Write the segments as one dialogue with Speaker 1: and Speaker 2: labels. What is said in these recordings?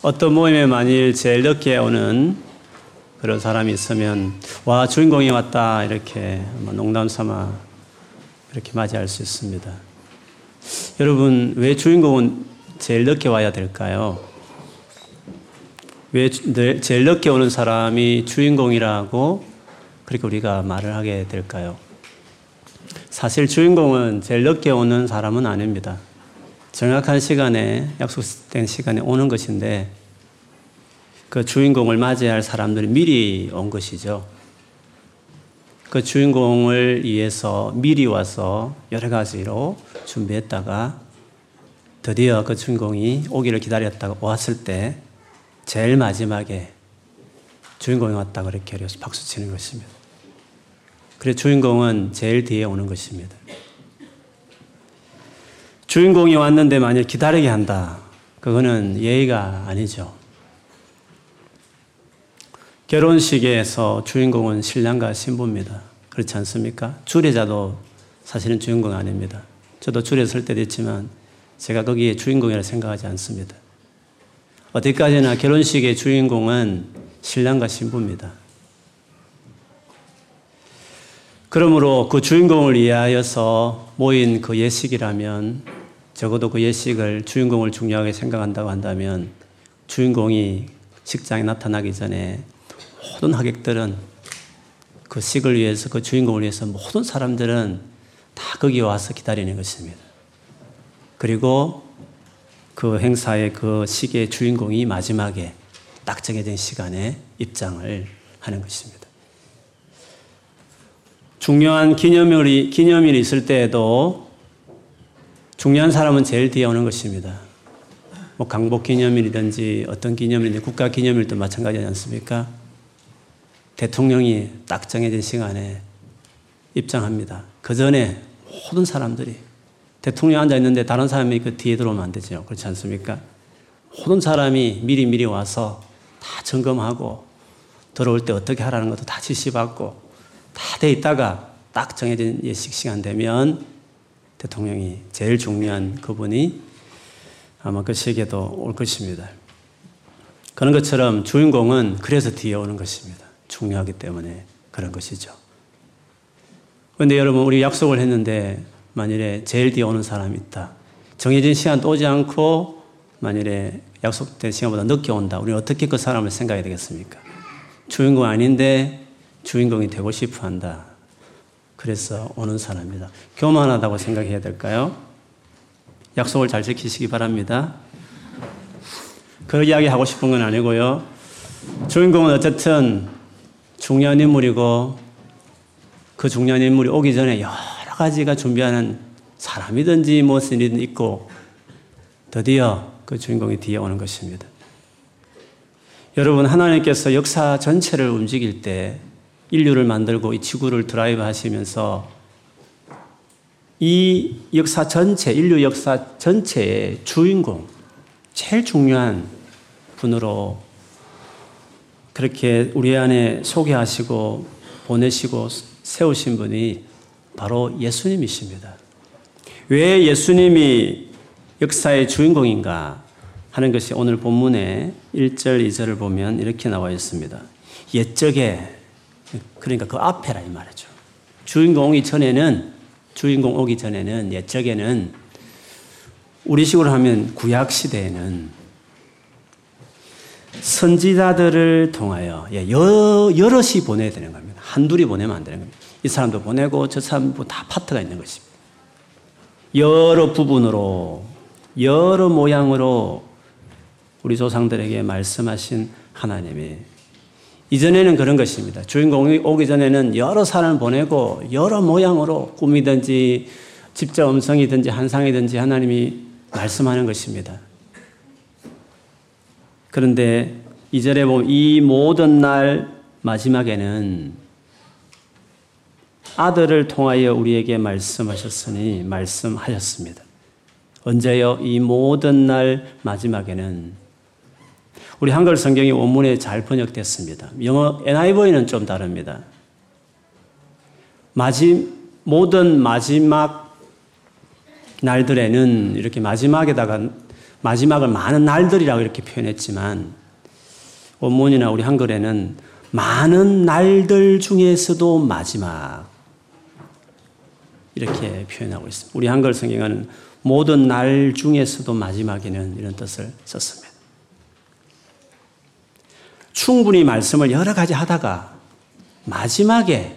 Speaker 1: 어떤 모임에 만일 제일 늦게 오는 그런 사람이 있으면 와 주인공이 왔다 이렇게 뭐 농담 삼아 이렇게 맞이할 수 있습니다. 여러분 왜 주인공은 제일 늦게 와야 될까요? 왜 제일 늦게 오는 사람이 주인공이라고 그렇게 우리가 말을 하게 될까요? 사실 주인공은 제일 늦게 오는 사람은 아닙니다. 정확한 시간에 약속된 시간에 오는 것인데 그 주인공을 맞이할 사람들이 미리 온 것이죠. 그 주인공을 위해서 미리 와서 여러 가지로 준비했다가 드디어 그 주인공이 오기를 기다렸다가 왔을 때 제일 마지막에 주인공이 왔다고 이렇게 박수 치는 것입니다. 그래 주인공은 제일 뒤에 오는 것입니다. 주인공이 왔는데 만약 기다리게 한다. 그거는 예의가 아니죠. 결혼식에서 주인공은 신랑과 신부입니다. 그렇지 않습니까? 주례자도 사실은 주인공 아닙니다. 저도 줄에 설 때도 있지만 제가 거기에 주인공이라 생각하지 않습니다. 어디까지나 결혼식의 주인공은 신랑과 신부입니다. 그러므로 그 주인공을 위하여서 모인 그 예식이라면 적어도 그 예식을 주인공을 중요하게 생각한다고 한다면 주인공이 식장에 나타나기 전에 모든 하객들은 그 식을 위해서 그 주인공을 위해서 모든 사람들은 다 거기 와서 기다리는 것입니다. 그리고 그 행사의 그 식의 주인공이 마지막에 딱 정해진 시간에 입장을 하는 것입니다. 중요한 기념일이, 기념일이 있을 때에도 중요한 사람은 제일 뒤에 오는 것입니다. 뭐 강복 기념일이든지 어떤 기념일이든지 국가 기념일도 마찬가지지 않습니까? 대통령이 딱 정해진 시간에 입장합니다. 그 전에 모든 사람들이 대통령 앉아 있는데 다른 사람이 그 뒤에 들어오면 안 되죠. 그렇지 않습니까? 모든 사람이 미리 미리 와서 다 점검하고 들어올 때 어떻게 하라는 것도 다 지시받고 다 돼 있다가 딱 정해진 예식 시간 되면 대통령이 제일 중요한 그분이 아마 그 시기에도 올 것입니다. 그런 것처럼 주인공은 그래서 뒤에 오는 것입니다. 중요하기 때문에 그런 것이죠. 그런데 여러분, 우리 약속을 했는데 만일에 제일 뒤에 오는 사람이 있다. 정해진 시간 오지 않고 만일에 약속된 시간보다 늦게 온다. 우리는 어떻게 그 사람을 생각해야 되겠습니까? 주인공 아닌데 주인공이 되고 싶어 한다. 그래서 오는 사람입니다. 교만하다고 생각해야 될까요? 약속을 잘 지키시기 바랍니다. 그 이야기 하고 싶은 건 아니고요. 주인공은 어쨌든 중요한 인물이고 그 중요한 인물이 오기 전에 여러 가지가 준비하는 사람이든지 무엇이든 있고 드디어 그 주인공이 뒤에 오는 것입니다. 여러분, 하나님께서 역사 전체를 움직일 때 인류를 만들고 이 지구를 드라이브 하시면서 이 역사 전체, 인류 역사 전체의 주인공, 제일 중요한 분으로 그렇게 우리 안에 소개하시고 보내시고 세우신 분이 바로 예수님이십니다. 왜 예수님이 역사의 주인공인가 하는 것이 오늘 본문의 1절, 2절을 보면 이렇게 나와 있습니다. 옛적에 그러니까 그 앞에라 이 말이죠. 주인공 오기 전에는 주인공 오기 전에는 옛적에는 우리식으로 하면 구약 시대에는 선지자들을 통하여 예, 여럿이 보내야 되는 겁니다. 한둘이 보내면 안 되는 겁니다. 이 사람도 보내고 저 사람도 다 파트가 있는 것입니다. 여러 부분으로 여러 모양으로 우리 조상들에게 말씀하신 하나님이 이전에는 그런 것입니다. 주인공이 오기 전에는 여러 사람을 보내고 여러 모양으로 꿈이든지 집자 음성이든지 한상이든지 하나님이 말씀하는 것입니다. 그런데 이절에 보면 이 모든 날 마지막에는 아들을 통하여 우리에게 말씀하셨으니 말씀하셨습니다. 언제요? 이 모든 날 마지막에는 우리 한글 성경이 원문에 잘 번역됐습니다. 영어 NIV는 좀 다릅니다. 마지, 모든 마지막 날들에는 이렇게 마지막에다가 마지막을 많은 날들이라고 이렇게 표현했지만 원문이나 우리 한글에는 많은 날들 중에서도 마지막 이렇게 표현하고 있습니다. 우리 한글 성경은 모든 날 중에서도 마지막에는 이런 뜻을 썼습니다. 충분히 말씀을 여러 가지 하다가 마지막에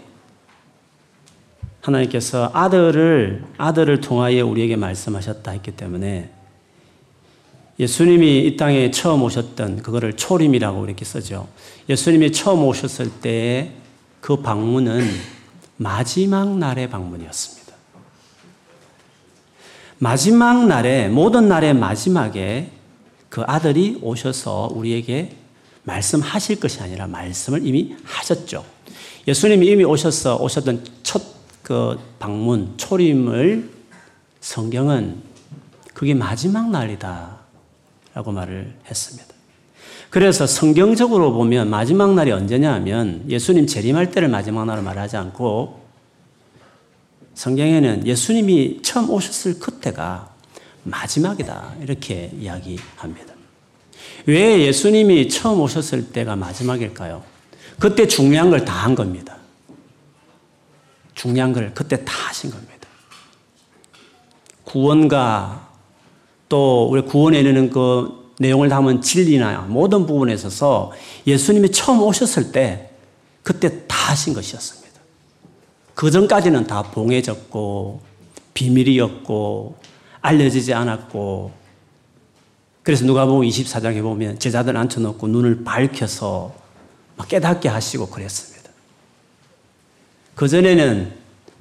Speaker 1: 하나님께서 아들을 아들을 통하여 우리에게 말씀하셨다 했기 때문에 예수님이 이 땅에 처음 오셨던 그거를 초림이라고 이렇게 쓰죠. 예수님이 처음 오셨을 때그 방문은 마지막 날의 방문이었습니다. 마지막 날에 모든 날의 마지막에 그 아들이 오셔서 우리에게 말씀하실 것이 아니라 말씀을 이미 하셨죠. 예수님이 이미 오셔서 오셨던 첫 그 방문, 초림을 성경은 그게 마지막 날이다. 라고 말을 했습니다. 그래서 성경적으로 보면 마지막 날이 언제냐 하면 예수님 재림할 때를 마지막 날로 말하지 않고 성경에는 예수님이 처음 오셨을 그때가 마지막이다. 이렇게 이야기합니다. 왜 예수님이 처음 오셨을 때가 마지막일까요? 그때 중요한 걸 다 한 겁니다. 중요한 걸 그때 다 하신 겁니다. 구원과 또 우리 구원에 이르는 그 내용을 담은 진리나 모든 부분에 있어서 예수님이 처음 오셨을 때 그때 다 하신 것이었습니다. 그 전까지는 다 봉해졌고 비밀이었고 알려지지 않았고 그래서 누가 보면 24장에 보면 제자들 앉혀놓고 눈을 밝혀서 깨닫게 하시고 그랬습니다. 그전에는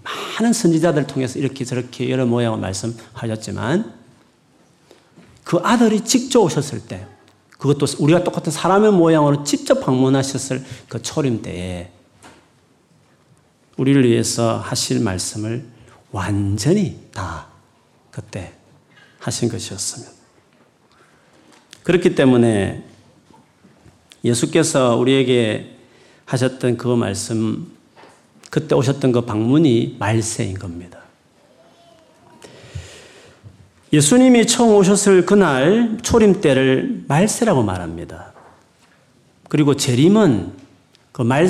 Speaker 1: 많은 선지자들 통해서 이렇게 저렇게 여러 모양을 말씀하셨지만 그 아들이 직접 오셨을 때 그것도 우리가 똑같은 사람의 모양으로 직접 방문하셨을 그 초림 때에 우리를 위해서 하실 말씀을 완전히 다 그때 하신 것이었습니다. 그렇기 때문에 예수께서 우리에게 하셨던 그 말씀, 그때 오셨던 그 방문이 말세인 겁니다. 예수님이 처음 오셨을 그날 초림 때를 말세라고 말합니다. 그리고 재림은 그 말,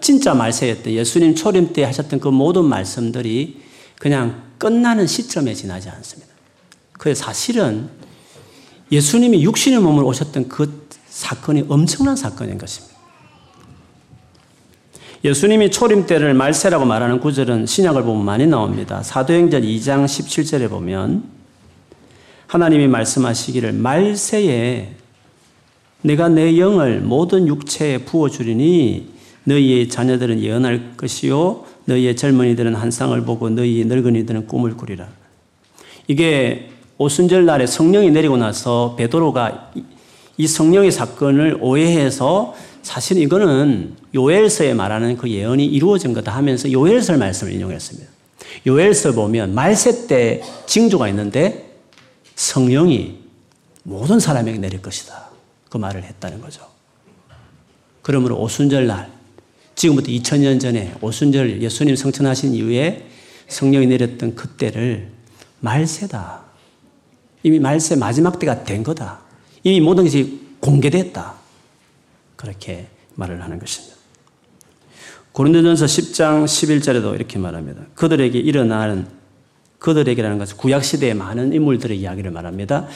Speaker 1: 진짜 말세였대. 예수님 초림 때 하셨던 그 모든 말씀들이 그냥 끝나는 시점에 지나지 않습니다. 그 사실은 예수님이 육신의 몸을 오셨던 그 사건이 엄청난 사건인 것입니다. 예수님이 초림 때를 말세라고 말하는 구절은 신약을 보면 많이 나옵니다. 사도행전 2장 17절에 보면 하나님이 말씀하시기를 말세에 내가 내 영을 모든 육체에 부어주리니 너희의 자녀들은 예언할 것이요 너희의 젊은이들은 한상을 보고 너희의 늙은이들은 꿈을 꾸리라. 이게 오순절 날에 성령이 내리고 나서 베드로가 이 성령의 사건을 오해해서 사실 이거는 요엘서에 말하는 그 예언이 이루어진 거다 하면서 요엘서 말씀을 인용했습니다. 요엘서 보면 말세 때 징조가 있는데 성령이 모든 사람에게 내릴 것이다. 그 말을 했다는 거죠. 그러므로 오순절 날, 지금부터 2000년 전에 오순절 예수님 성천하신 이후에 성령이 내렸던 그때를 말세다. 이미 말세 마지막 때가 된 거다. 이미 모든 것이 공개됐다. 그렇게 말을 하는 것입니다. 고린도전서 10장 11절에도 이렇게 말합니다. 그들에게 일어나는 그들에게라는 것은 구약 시대의 많은 인물들의 이야기를 말합니다.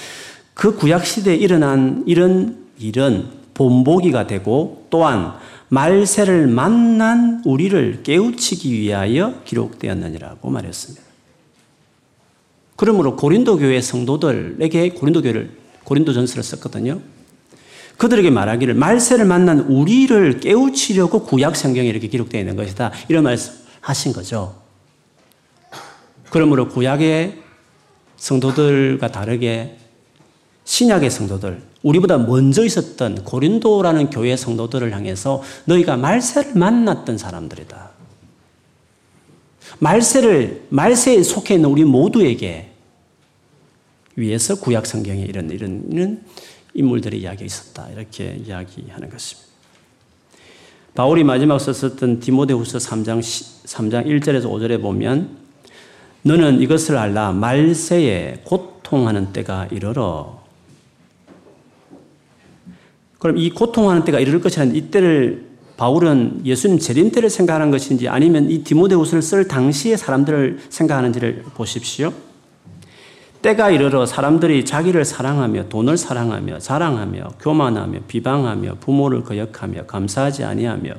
Speaker 1: 그 구약 시대에 일어난 이런 일은 본보기가 되고 또한 말세를 만난 우리를 깨우치기 위하여 기록되었느니라고 말했습니다. 그러므로 고린도 교회 성도들에게 고린도 교회를 고린도 전서를 썼거든요. 그들에게 말하기를 말세를 만난 우리를 깨우치려고 구약 성경에 이렇게 기록되어 있는 것이다. 이런 말씀 하신 거죠. 그러므로 구약의 성도들과 다르게 신약의 성도들, 우리보다 먼저 있었던 고린도라는 교회 성도들을 향해서 너희가 말세를 만났던 사람들이다. 말세를, 말세에 속해 있는 우리 모두에게 위해서 구약 성경에 이런, 이런, 인물들의 이야기가 있었다. 이렇게 이야기하는 것입니다. 바울이 마지막 썼었던 디모데후서 3장 3장 1절에서 5절에 보면 너는 이것을 알라 말세에 곧 고통하는 때가 이르러 그럼 이 고통하는 때가 이를 것이라는 이때를 바울은 예수님 재림 때를 생각하는 것인지 아니면 이 디모데후서를 쓸 당시의 사람들을 생각하는지를 보십시오. 때가 이르러 사람들이 자기를 사랑하며 돈을 사랑하며 자랑하며 교만하며 비방하며 부모를 거역하며 감사하지 아니하며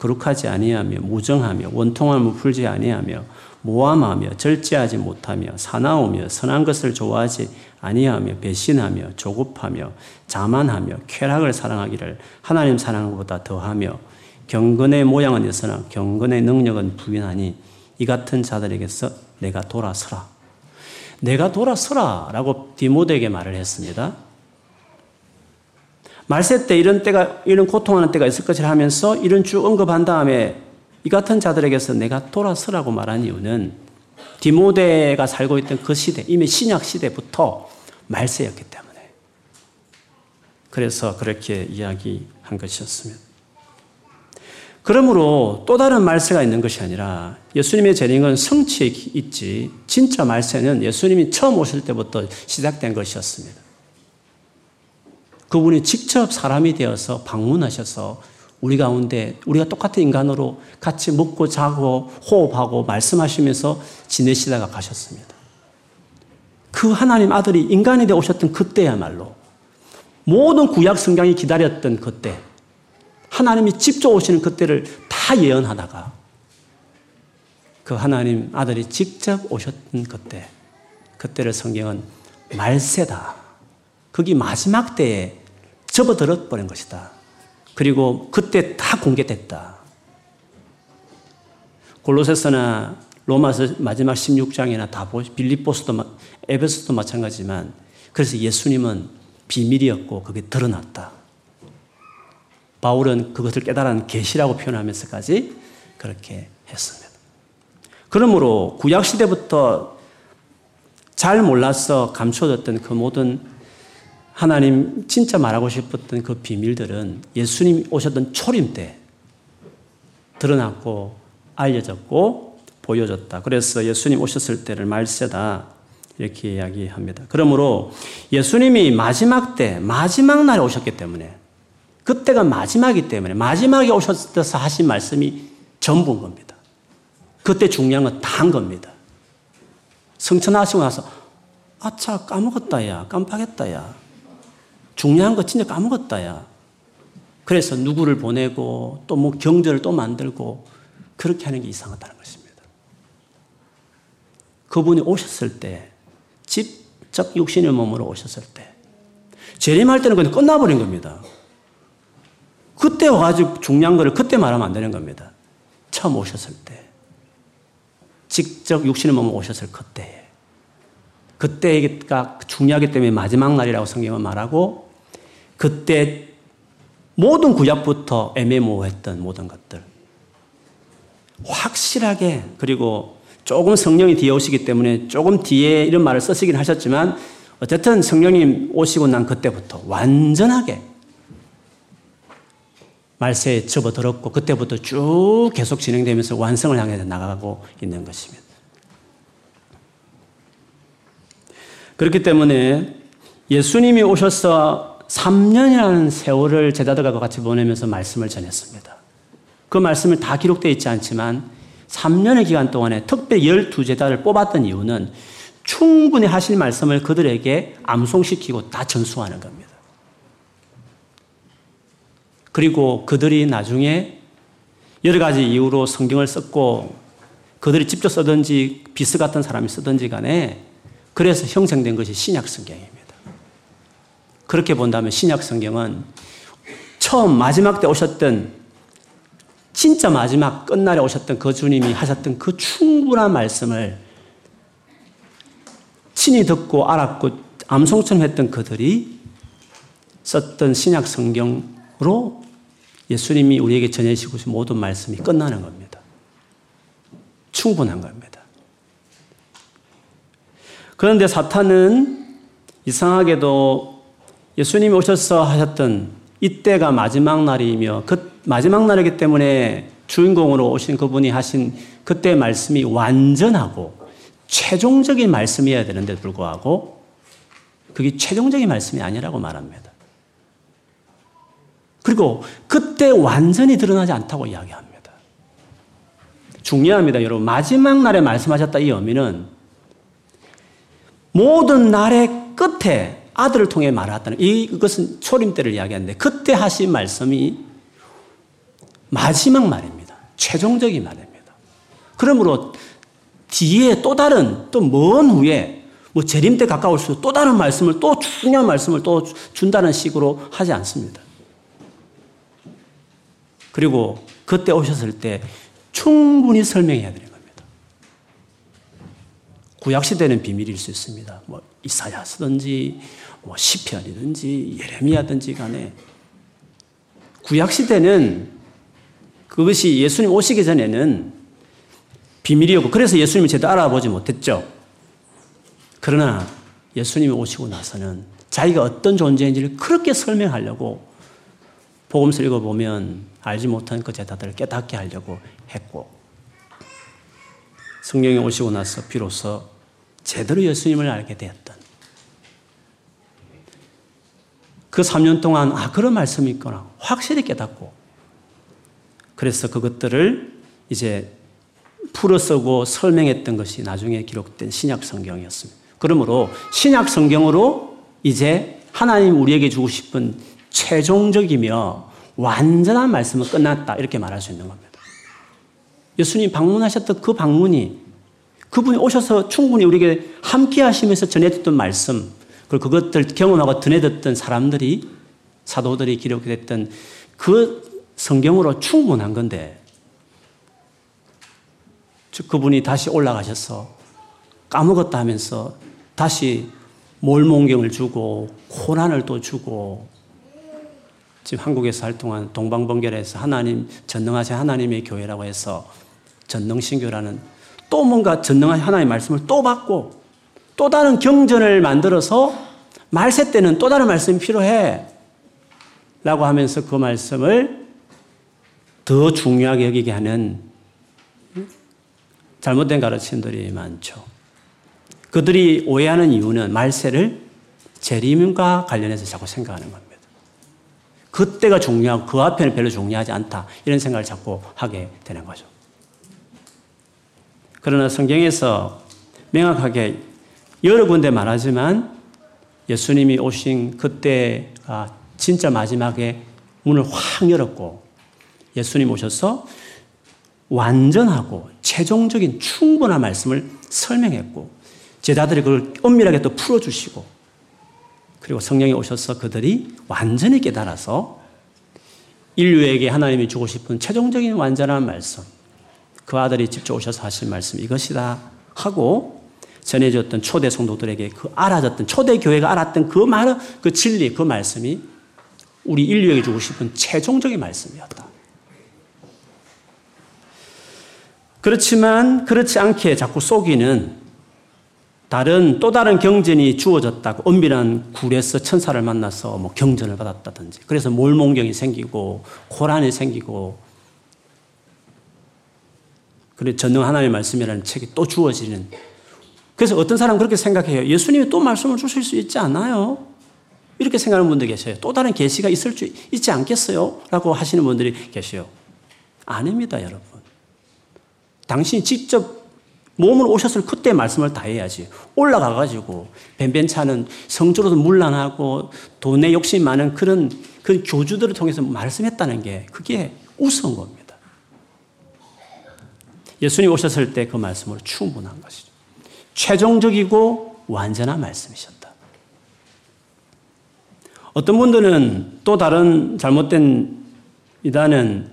Speaker 1: 거룩하지 아니하며 무정하며 원통함을 풀지 아니하며 모함하며 절제하지 못하며 사나우며 선한 것을 좋아하지 아니하며 배신하며 조급하며 자만하며 쾌락을 사랑하기를 하나님 사랑보다 더하며 경건의 모양은 있으나 경건의 능력은 부인하니 이 같은 자들에게서 내가 돌아서라. 내가 돌아서라 라고 디모데에게 말을 했습니다. 말세 때 이런 때가, 이런 고통하는 때가 있을 것이라 하면서 이런 쭉 언급한 다음에 이 같은 자들에게서 내가 돌아서라고 말한 이유는 디모데가 살고 있던 그 시대, 이미 신약 시대부터 말세였기 때문에. 그래서 그렇게 이야기한 것이었습니다. 그러므로 또 다른 말세가 있는 것이 아니라 예수님의 재림은 성취에 있지 진짜 말세는 예수님이 처음 오실 때부터 시작된 것이었습니다. 그분이 직접 사람이 되어서 방문하셔서 우리 가운데 우리가 똑같은 인간으로 같이 먹고 자고 호흡하고 말씀하시면서 지내시다가 가셨습니다. 그 하나님 아들이 인간이 되어 오셨던 그때야말로 모든 구약 성경이 기다렸던 그때 하나님이 직접 오시는 그때를 다 예언하다가 그 하나님 아들이 직접 오셨던 그때, 그때를 성경은 말세다. 그게 마지막 때에 접어들어 버린 것이다. 그리고 그때 다 공개됐다. 골로새서나 로마서 마지막 16장이나 다 빌립보스도 에베소도 마찬가지지만 그래서 예수님은 비밀이었고 그게 드러났다. 바울은 그것을 깨달은 계시라고 표현하면서까지 그렇게 했습니다. 그러므로 구약 시대부터 잘 몰라서 감춰졌던 그 모든 하나님 진짜 말하고 싶었던 그 비밀들은 예수님 오셨던 초림 때 드러났고 알려졌고 보여졌다. 그래서 예수님 오셨을 때를 말세다. 이렇게 이야기합니다. 그러므로 예수님이 마지막 때, 마지막 날에 오셨기 때문에 그때가 마지막이기 때문에 마지막에 오셔서 하신 말씀이 전부인 겁니다. 그때 중요한 건 다 한 겁니다. 성천하시고 나서 아차 까먹었다 야 깜빡했다 야 중요한 거 진짜 까먹었다 야 그래서 누구를 보내고 또 뭐 경제를 또 만들고 그렇게 하는 게 이상하다는 것입니다. 그분이 오셨을 때 직접 육신의 몸으로 오셨을 때 재림할 때는 그냥 끝나버린 겁니다. 그때 와가지고 중요한 거를 그때 말하면 안 되는 겁니다. 처음 오셨을 때. 직접 육신의 몸으로 오셨을 그때에. 그때가 중요하기 때문에 마지막 날이라고 성경은 말하고 그때 모든 구약부터 애매모호했던 모든 것들. 확실하게 그리고 조금 성령이 뒤에 오시기 때문에 조금 뒤에 이런 말을 쓰시긴 하셨지만 어쨌든 성령님 오시고 난 그때부터 완전하게 말세에 접어들었고 그때부터 쭉 계속 진행되면서 완성을 향해 나가고 있는 것입니다. 그렇기 때문에 예수님이 오셔서 3년이라는 세월을 제자들과 같이 보내면서 말씀을 전했습니다. 그 말씀을 다 기록되어 있지 않지만 3년의 기간 동안에 특별히 12제자를 뽑았던 이유는 충분히 하실 말씀을 그들에게 암송시키고 다 전수하는 겁니다. 그리고 그들이 나중에 여러 가지 이유로 성경을 썼고 그들이 직접 쓰든지 비스 같은 사람이 쓰든지 간에 그래서 형성된 것이 신약 성경입니다. 그렇게 본다면 신약 성경은 처음 마지막 때 오셨던 진짜 마지막 끝날에 오셨던 그 주님이 하셨던 그 충분한 말씀을 친히 듣고 알았고 암송처럼 했던 그들이 썼던 신약 성경으 로 예수님이 우리에게 전해주시고 싶은 모든 말씀이 끝나는 겁니다. 충분한 겁니다. 그런데 사탄은 이상하게도 예수님이 오셔서 하셨던 이때가 마지막 날이며 그 마지막 날이기 때문에 주인공으로 오신 그분이 하신 그때 말씀이 완전하고 최종적인 말씀이어야 되는데 불구하고 그게 최종적인 말씀이 아니라고 말합니다. 그리고 그때 완전히 드러나지 않다고 이야기합니다. 중요합니다, 여러분. 마지막 날에 말씀하셨다 이 의미는 모든 날의 끝에 아들을 통해 말했다는 이것은 초림 때를 이야기하는데 그때 하신 말씀이 마지막 말입니다. 최종적인 말입니다. 그러므로 뒤에 또 다른 또 먼 후에 뭐 재림 때 가까울수록 또 다른 말씀을 또 중요한 말씀을 또 준다는 식으로 하지 않습니다. 그리고 그때 오셨을 때 충분히 설명해야 되는 겁니다. 구약 시대는 비밀일 수 있습니다. 뭐 이사야서든지 뭐 시편이든지 예레미야든지 간에 구약 시대는 그것이 예수님 오시기 전에는 비밀이었고 그래서 예수님을 제대로 알아보지 못했죠. 그러나 예수님이 오시고 나서는 자기가 어떤 존재인지를 그렇게 설명하려고 복음서 읽어보면 알지 못한 그 제자들을 깨닫게 하려고 했고 성령이 오시고 나서 비로소 제대로 예수님을 알게 되었던 그 3년 동안 아 그런 말씀이 있구나 확실히 깨닫고 그래서 그것들을 이제 풀어쓰고 설명했던 것이 나중에 기록된 신약 성경이었습니다. 그러므로 신약 성경으로 이제 하나님 우리에게 주고 싶은 최종적이며 완전한 말씀은 끝났다 이렇게 말할 수 있는 겁니다. 예수님 방문하셨던 그 방문이 그분이 오셔서 충분히 우리에게 함께 하시면서 전해줬던 말씀 그리고 그것들 경험하고 전해듣던 사람들이 사도들이 기록됐던 그 성경으로 충분한 건데 즉 그분이 다시 올라가셔서 까먹었다 하면서 다시 몰몬경을 주고 고난을 또 주고 지금 한국에서 활동한 동방번결에서 하나님 전능하신 하나님의 교회라고 해서 전능신교라는 또 뭔가 전능하신 하나님의 말씀을 또 받고 또 다른 경전을 만들어서 말세 때는 또 다른 말씀이 필요해. 라고 하면서 그 말씀을 더 중요하게 여기게 하는 잘못된 가르침들이 많죠. 그들이 오해하는 이유는 말세를 재림과 관련해서 자꾸 생각하는 겁니다. 그때가 중요하고 그 앞에는 별로 중요하지 않다. 이런 생각을 자꾸 하게 되는 거죠. 그러나 성경에서 명확하게 여러 군데 말하지만 예수님이 오신 그때가 진짜 마지막에 문을 확 열었고 예수님 오셔서 완전하고 최종적인 충분한 말씀을 설명했고 제자들이 그걸 엄밀하게 또 풀어주시고 그리고 성령이 오셔서 그들이 완전히 깨달아서 인류에게 하나님이 주고 싶은 최종적인 완전한 말씀 그 아들이 직접 오셔서 하신 말씀 이것이다 하고 전해졌던 초대 성도들에게 그 알아졌던 초대 교회가 알았던 그 많은 그 진리 그 말씀이 우리 인류에게 주고 싶은 최종적인 말씀이었다. 그렇지만 그렇지 않게 자꾸 속이는 다른 또 다른 경전이 주어졌다고 엄밀한 굴에서 천사를 만나서 뭐 경전을 받았다든지 그래서 몰몬경이 생기고 고란이 생기고 그래 전능 하나님의 말씀이라는 책이 또 주어지는 그래서 어떤 사람 그렇게 생각해요. 예수님이 또 말씀을 주실 수 있지 않아요? 이렇게 생각하는 분들 계세요. 또 다른 계시가 있을 수 있지 않겠어요? 라고 하시는 분들이 계세요. 아닙니다, 여러분. 당신이 직접 몸으로 오셨을 그때 말씀을 다 해야지. 올라가가지고, 뱀뱀차는 성적으로도 문란하고, 돈에 욕심 많은 그런, 그 교주들을 통해서 말씀했다는 게, 그게 우스운 겁니다. 예수님 오셨을 때 그 말씀으로 충분한 것이죠. 최종적이고 완전한 말씀이셨다. 어떤 분들은 또 다른 잘못된 이단은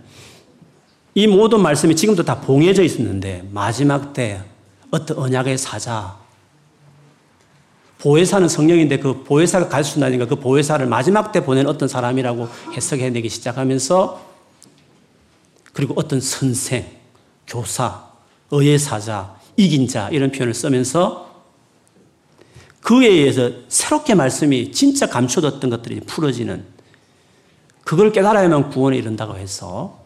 Speaker 1: 이 모든 말씀이 지금도 다 봉해져 있었는데 마지막 때 어떤 언약의 사자. 보혜사는 성령인데 그 보혜사가 갈수 있나니까 그 보혜사를 마지막 때 보낸 어떤 사람이라고 해석해내기 시작하면서 그리고 어떤 선생, 교사, 의의 사자, 이긴 자 이런 표현을 쓰면서 그에 의해서 새롭게 말씀이 진짜 감춰졌던 것들이 풀어지는 그걸 깨달아야만 구원에 이른다고 해서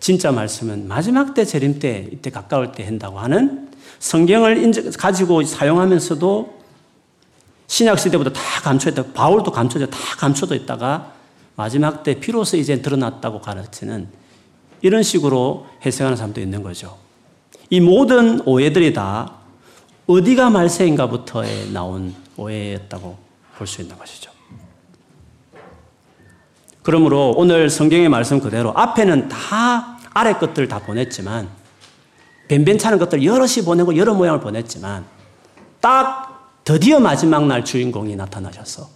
Speaker 1: 진짜 말씀은 마지막 때 재림 때 이때 가까울 때 한다고 하는 성경을 가지고 사용하면서도 신약 시대부터 다 감춰있다. 바울도 감춰져 다 감춰져 있다가 마지막 때 비로소 이제 드러났다고 가르치는 이런 식으로 해석하는 사람도 있는 거죠. 이 모든 오해들이 다 어디가 말세인가부터에 나온 오해였다고 볼 수 있는 것이죠. 그러므로 오늘 성경의 말씀 그대로 앞에는 다 아래 것들 다 보냈지만 변변찮은 것들 여럿이 보내고 여러 모양을 보냈지만 딱 드디어 마지막 날 주인공이 나타나셔서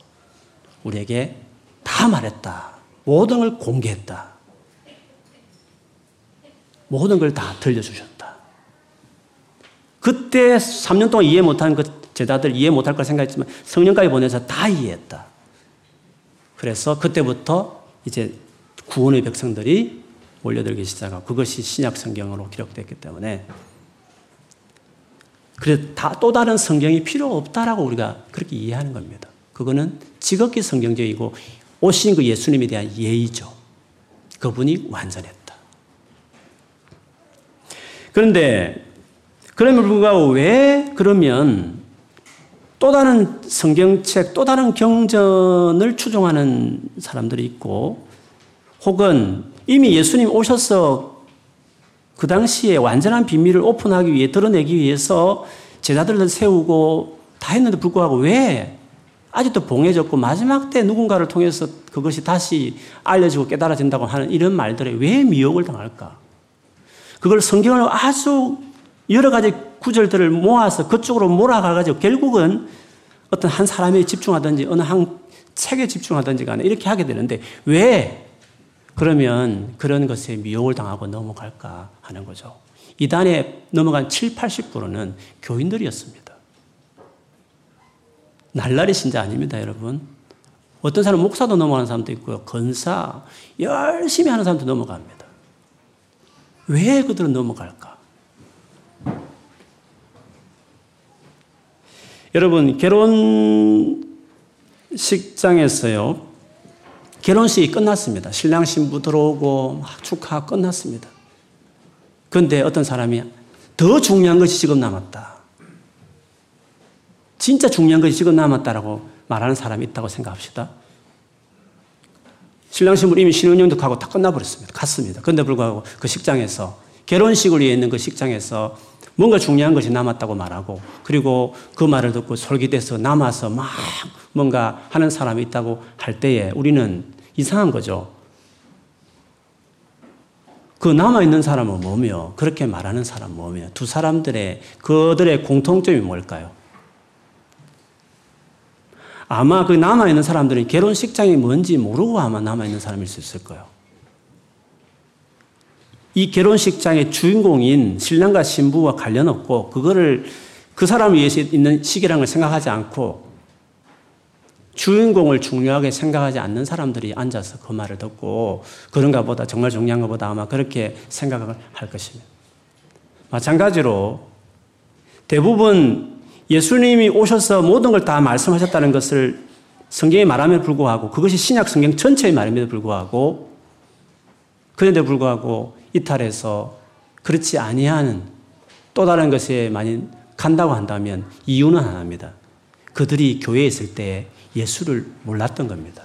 Speaker 1: 우리에게 다 말했다. 모든 걸 공개했다. 모든 걸 다 들려주셨다. 그때 3년 동안 이해 못한 그 제자들 이해 못할 걸 생각했지만 성령까지 보내서 다 이해했다. 그래서 그때부터 이제 구원의 백성들이 몰려들기 시작하고 그것이 신약 성경으로 기록됐기 때문에 그래서 또 다른 성경이 필요 없다라고 우리가 그렇게 이해하는 겁니다. 그거는 지극히 성경적이고 오신 그 예수님에 대한 예의죠. 그분이 완전했다. 그런데 그럼에도 불구하고 왜 그러면 또 다른 성경책, 또 다른 경전을 추종하는 사람들이 있고 혹은 이미 예수님 오셔서 그 당시에 완전한 비밀을 오픈하기 위해 드러내기 위해서 제자들을 세우고 다 했는데 불구하고 왜 아직도 봉해졌고 마지막 때 누군가를 통해서 그것이 다시 알려지고 깨달아진다고 하는 이런 말들에 왜 미혹을 당할까? 그걸 성경을 아주 여러 가지 구절들을 모아서 그쪽으로 몰아가가지고 결국은 어떤 한 사람에 집중하든지 어느 한 책에 집중하든지 간에 이렇게 하게 되는데 왜 그러면 그런 것에 미혹을 당하고 넘어갈까 하는 거죠. 이단에 넘어간 7, 80%는 교인들이었습니다. 날라리 신자 아닙니다, 여러분. 어떤 사람 목사도 넘어가는 사람도 있고요. 건사, 열심히 하는 사람도 넘어갑니다. 왜 그들은 넘어갈까? 여러분, 결혼식장에서요, 결혼식이 끝났습니다. 신랑 신부 들어오고 막 축하 끝났습니다. 그런데 어떤 사람이 더 중요한 것이 지금 남았다. 진짜 중요한 것이 지금 남았다라고 말하는 사람이 있다고 생각합시다. 신랑 신부 이미 신혼여행도 가고 다 끝나버렸습니다. 갔습니다. 그런데 불구하고 그 식장에서 결혼식을 위해 있는 그 식장에서 뭔가 중요한 것이 남았다고 말하고 그리고 그 말을 듣고 솔깃해서 남아서 막 뭔가 하는 사람이 있다고 할 때에 우리는 이상한 거죠. 그 남아있는 사람은 뭐며 그렇게 말하는 사람은 뭐며 두 사람들의 그들의 공통점이 뭘까요? 아마 그 남아있는 사람들은 결혼식장이 뭔지 모르고 아마 남아있는 사람일 수 있을 거예요. 이 결혼식장의 주인공인 신랑과 신부와 관련 없고 그거를 그 사람을 위해서 있는 시기라는 걸 생각하지 않고 주인공을 중요하게 생각하지 않는 사람들이 앉아서 그 말을 듣고 그런가 보다 정말 중요한 것보다 아마 그렇게 생각을 할 것입니다. 마찬가지로 대부분 예수님이 오셔서 모든 걸 다 말씀하셨다는 것을 성경이 말함에도 불구하고 그것이 신약 성경 전체의 말임에도 불구하고 그런데 불구하고 이탈해서 그렇지 아니하는 또 다른 것에 많이 간다고 한다면 이유는 하나입니다. 그들이 교회에 있을 때 예수를 몰랐던 겁니다.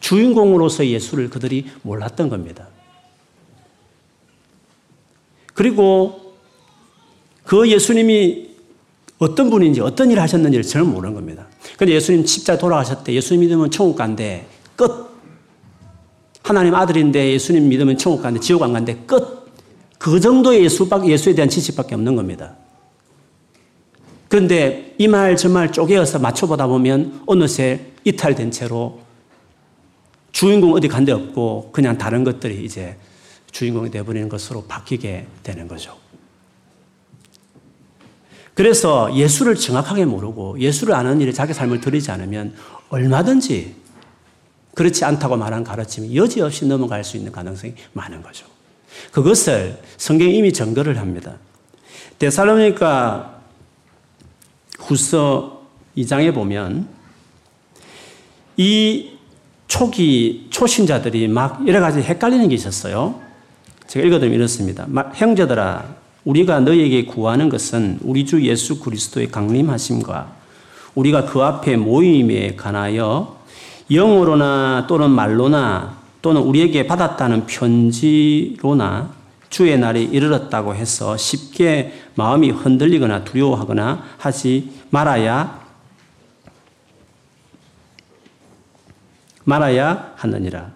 Speaker 1: 주인공으로서 예수를 그들이 몰랐던 겁니다. 그리고 그 예수님이 어떤 분인지 어떤 일을 하셨는지를 전혀 모르는 겁니다. 근데 예수님 십자 돌아가셨대. 예수님 믿으면 천국 간대. 끝. 하나님 아들인데 예수님 믿으면 천국 간대. 지옥 안 간대. 끝. 그 정도의 예수밖, 예수에 대한 지식밖에 없는 겁니다. 그런데 이 말 저 말 쪼개어서 맞춰보다 보면 어느새 이탈된 채로 주인공 어디 간 데 없고 그냥 다른 것들이 이제 주인공이 되어버리는 것으로 바뀌게 되는 거죠. 그래서 예수를 정확하게 모르고 예수를 아는 일에 자기 삶을 들이지 않으면 얼마든지 그렇지 않다고 말한 가르침이 여지없이 넘어갈 수 있는 가능성이 많은 거죠. 그것을 성경이 이미 증거를 합니다. 데살로니가 후서 2장에 보면 이 초기 초신자들이 막 여러 가지 헷갈리는 게 있었어요. 제가 읽어드리면 이렇습니다. 형제들아, 우리가 너에게 구하는 것은 우리 주 예수 그리스도의 강림하심과 우리가 그 앞에 모임에 관하여 영어로나 또는 말로나 또는 우리에게 받았다는 편지로나 주의 날이 이르렀다고 해서 쉽게 마음이 흔들리거나 두려워하거나 하지 말아야 말아야 하느니라.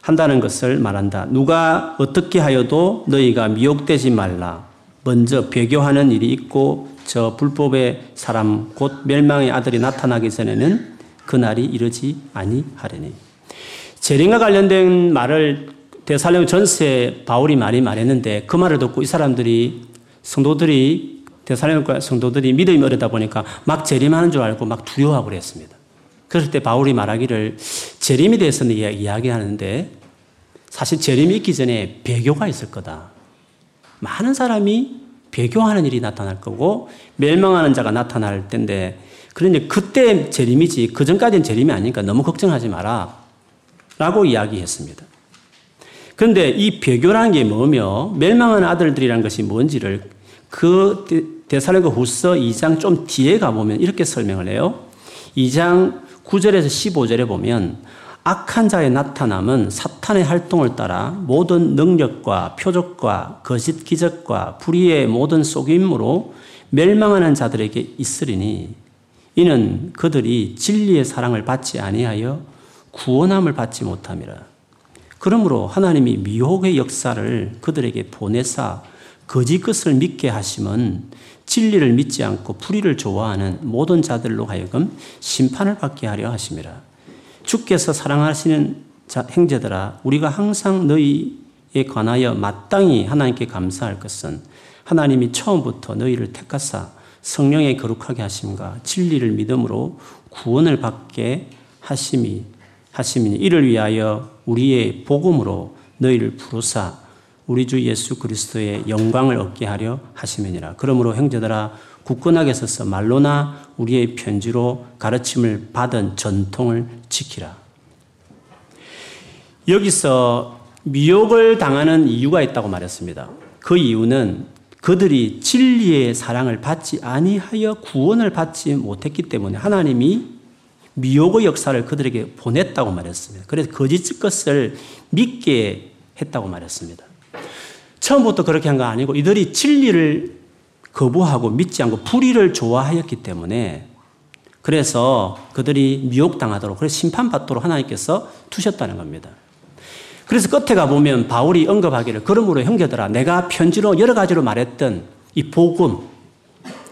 Speaker 1: 한다는 것을 말한다. 누가 어떻게 하여도 너희가 미혹되지 말라. 먼저 배교하는 일이 있고 저 불법의 사람 곧 멸망의 아들이 나타나기 전에는 그날이 이르지 아니하려니. 재림과 관련된 말을 대살령 전세 바울이 많이 말했는데 그 말을 듣고 이 사람들이 성도들이 대살령 성도들이 믿음이 어리다 보니까 막 재림하는 줄 알고 막 두려워하고 그랬습니다. 그럴 때 바울이 말하기를 재림에 대해서는 이야기하는데 사실 재림이 있기 전에 배교가 있을 거다. 많은 사람이 배교하는 일이 나타날 거고 멸망하는 자가 나타날 텐데 그런데 그때 재림이지 그 전까지는 재림이 아니니까 너무 걱정하지 마라. 라고 이야기했습니다. 그런데 이 배교라는 게 뭐며 멸망하는 아들들이라는 것이 뭔지를 그 대사로가 후서 2장 좀 뒤에 가보면 이렇게 설명을 해요. 2장 9절에서 15절에 보면 악한 자의 나타남은 사탄의 활동을 따라 모든 능력과 표적과 거짓 기적과 불의의 모든 속임으로 멸망하는 자들에게 있으리니 이는 그들이 진리의 사랑을 받지 아니하여 구원함을 받지 못함이라. 그러므로 하나님이 미혹의 역사를 그들에게 보내사 거짓 것을 믿게 하심은 진리를 믿지 않고 불의를 좋아하는 모든 자들로 하여금 심판을 받게 하려 하심이라. 주께서 사랑하시는 행제들아 우리가 항상 너희에 관하여 마땅히 하나님께 감사할 것은 하나님이 처음부터 너희를 택하사 성령에 거룩하게 하심과 진리를 믿음으로 구원을 받게 하심이 하심이니 이를 위하여 우리의 복음으로 너희를 부르사 우리 주 예수 그리스도의 영광을 얻게 하려 하심이니라. 그러므로 형제들아 굳건하게 서서 말로나 우리의 편지로 가르침을 받은 전통을 지키라. 여기서 미혹을 당하는 이유가 있다고 말했습니다. 그 이유는 그들이 진리의 사랑을 받지 아니하여 구원을 받지 못했기 때문에 하나님이 미혹의 역사를 그들에게 보냈다고 말했습니다. 그래서 거짓 것을 믿게 했다고 말했습니다. 처음부터 그렇게 한 거 아니고 이들이 진리를 거부하고 믿지 않고 불의를 좋아하였기 때문에 그래서 그들이 미혹당하도록 그래서 심판받도록 하나님께서 두셨다는 겁니다. 그래서 끝에 가보면 바울이 언급하기를 그러므로 형제들아 내가 편지로 여러 가지로 말했던 이 복음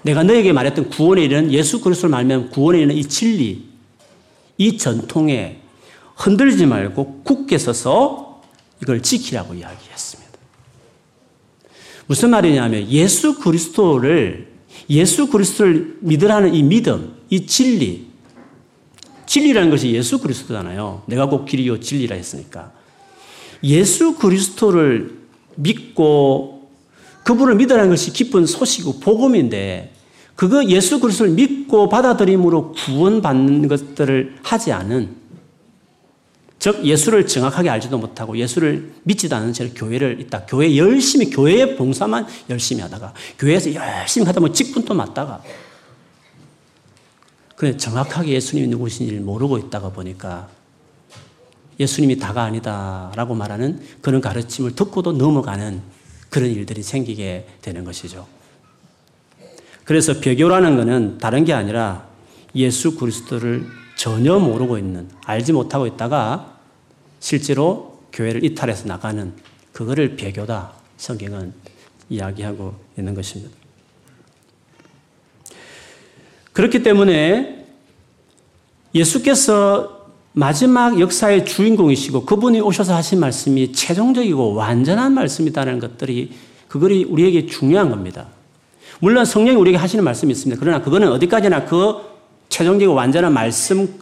Speaker 1: 내가 너에게 말했던 구원에 이르는 예수 그리스도를 말하면 구원에 이르는 이 진리 이 전통에 흔들지 말고 굳게 서서 이걸 지키라고 이야기했습니다. 무슨 말이냐면 예수 그리스도를 예수 그리스도를 믿으라는 이 믿음, 이 진리. 진리라는 것이 예수 그리스도잖아요. 내가 곧 길이요 진리라 했으니까. 예수 그리스도를 믿고 그분을 믿으라는 것이 기쁜 소식이고 복음인데 그거 예수 그리스도를 믿고 받아들임으로 구원받는 것들을 하지 않은 즉 예수를 정확하게 알지도 못하고 예수를 믿지도 않은 채로 교회를 있다. 교회 열심히 교회의 봉사만 열심히 하다가 교회에서 열심히 하다 보면 직분도 맞다가 그래 정확하게 예수님이 누구신지를 모르고 있다가 보니까 예수님이 다가 아니다라고 말하는 그런 가르침을 듣고도 넘어가는 그런 일들이 생기게 되는 것이죠. 그래서 배교라는 것은 다른 게 아니라 예수 그리스도를 전혀 모르고 있는, 알지 못하고 있다가 실제로 교회를 이탈해서 나가는 그거를 배교다. 성경은 이야기하고 있는 것입니다. 그렇기 때문에 예수께서 마지막 역사의 주인공이시고 그분이 오셔서 하신 말씀이 최종적이고 완전한 말씀이다라는 것들이 그것이 우리에게 중요한 겁니다. 물론 성령이 우리에게 하시는 말씀이 있습니다. 그러나 그거는 어디까지나 그 최종적이고 완전한 말씀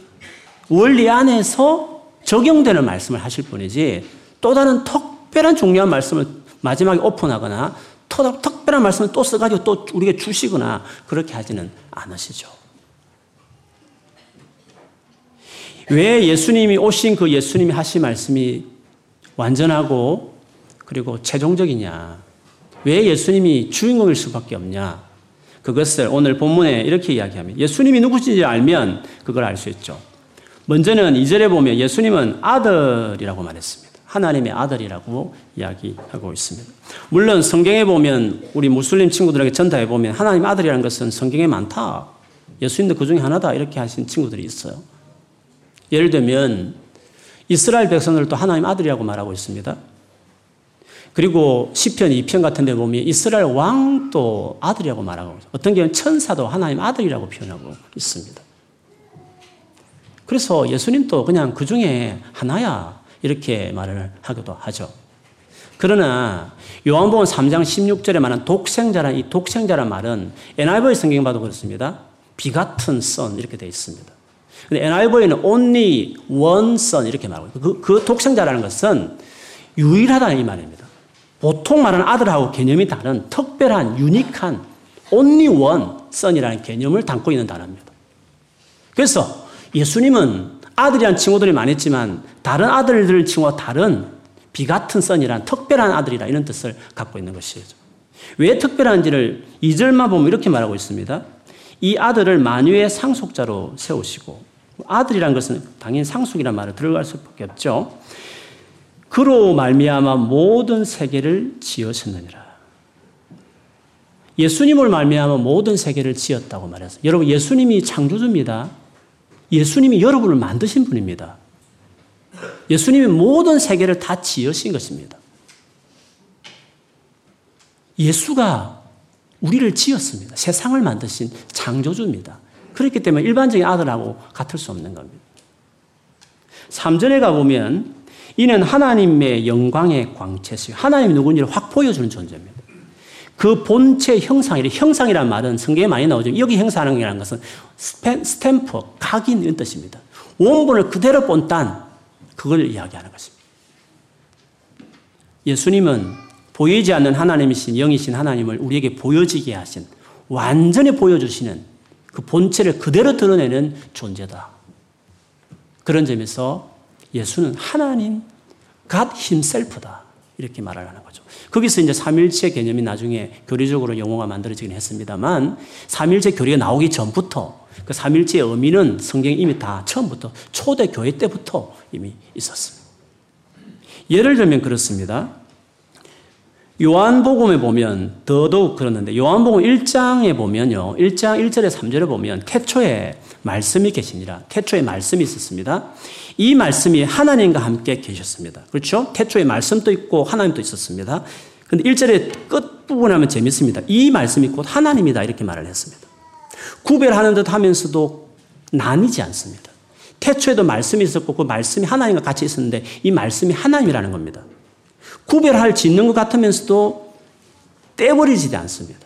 Speaker 1: 원리 안에서 적용되는 말씀을 하실 뿐이지 또 다른 특별한 중요한 말씀을 마지막에 오픈하거나 특별한 말씀을 또 써가지고 또 우리에게 주시거나 그렇게 하지는 않으시죠. 왜 예수님이 오신 그 예수님이 하신 말씀이 완전하고 그리고 최종적이냐? 왜 예수님이 주인공일 수밖에 없냐? 그것을 오늘 본문에 이렇게 이야기합니다. 예수님이 누구신지 알면 그걸 알 수 있죠. 먼저는 이절에 보면 예수님은 아들이라고 말했습니다. 하나님의 아들이라고 이야기하고 있습니다. 물론 성경에 보면 우리 무슬림 친구들에게 전달해 보면 하나님 아들이라는 것은 성경에 많다. 예수님도 그 중에 하나다. 이렇게 하신 친구들이 있어요. 예를 들면 이스라엘 백성들도 하나님 아들이라고 말하고 있습니다. 그리고 시편 2편 같은 데 보면 이스라엘 왕도 아들이라고 말하고 어떤 경우는 천사도 하나님 아들이라고 표현하고 있습니다. 그래서 예수님도 그냥 그 중에 하나야 이렇게 말을 하기도 하죠. 그러나 요한복음 3장 16절에 말한 독생자란 이 독생자란 말은 NIV 성경 봐도 그렇습니다. 비같은 son 이렇게 되어 있습니다. 근데 NIV는 only one son 이렇게 말하고 그, 그 독생자라는 것은 유일하다는 이 말입니다. 보통 말하는 아들하고 개념이 다른 특별한 유니크한 only one son이라는 개념을 담고 있는 단어입니다. 그래서 예수님은 아들이란 칭호들이 많았지만 다른 아들들 칭호와 다른 비같은 선이란 특별한 아들이라 이런 뜻을 갖고 있는 것이죠. 왜 특별한지를 2절만 보면 이렇게 말하고 있습니다. 이 아들을 만유의 상속자로 세우시고 아들이란 것은 당연히 상속이란 말을 들어갈 수밖에 없죠. 그로 말미암아 모든 세계를 지으셨느니라. 예수님을 말미암아 모든 세계를 지었다고 말했어요. 여러분 예수님이 창조주입니다. 예수님이 여러분을 만드신 분입니다. 예수님이 모든 세계를 다 지으신 것입니다. 예수가 우리를 지었습니다. 세상을 만드신 창조주입니다. 그렇기 때문에 일반적인 아들하고 같을 수 없는 겁니다. 3절에 가보면 이는 하나님의 영광의 광채시 하나님이 누군지를 확 보여주는 존재입니다. 그 본체 형상이 형상이란 말은 성경에 많이 나오죠. 여기 형상이라는 것은 스탬프, 각인 이런 뜻입니다. 원본을 그대로 본딴 그걸 이야기하는 것입니다. 예수님은 보이지 않는 하나님이신 영이신 하나님을 우리에게 보여지게 하신 완전히 보여주시는 그 본체를 그대로 드러내는 존재다. 그런 점에서 예수는 하나님, God Himself다. 이렇게 말을 하는 거죠. 거기서 이제 삼일체 개념이 나중에 교리적으로 용어가 만들어지긴 했습니다만 삼일체 교리가 나오기 전부터 그 삼일체의 의미는 성경에 이미 다 처음부터 초대 교회 때부터 이미 있었습니다. 예를 들면 그렇습니다. 요한복음에 보면 더더욱 그렇는데 요한복음 1장에 보면요. 1장 1절에 3절에 보면 태초에 말씀이 계시니라. 태초에 말씀이 있었습니다. 이 말씀이 하나님과 함께 계셨습니다. 그렇죠? 태초에 말씀도 있고 하나님도 있었습니다. 근데 1절의 끝부분 하면 재밌습니다. 이 말씀이 곧 하나님이다. 이렇게 말을 했습니다. 구별하는 듯 하면서도 나뉘지 않습니다. 태초에도 말씀이 있었고 그 말씀이 하나님과 같이 있었는데 이 말씀이 하나님이라는 겁니다. 구별할 짓는 것 같으면서도 떼버리지 않습니다.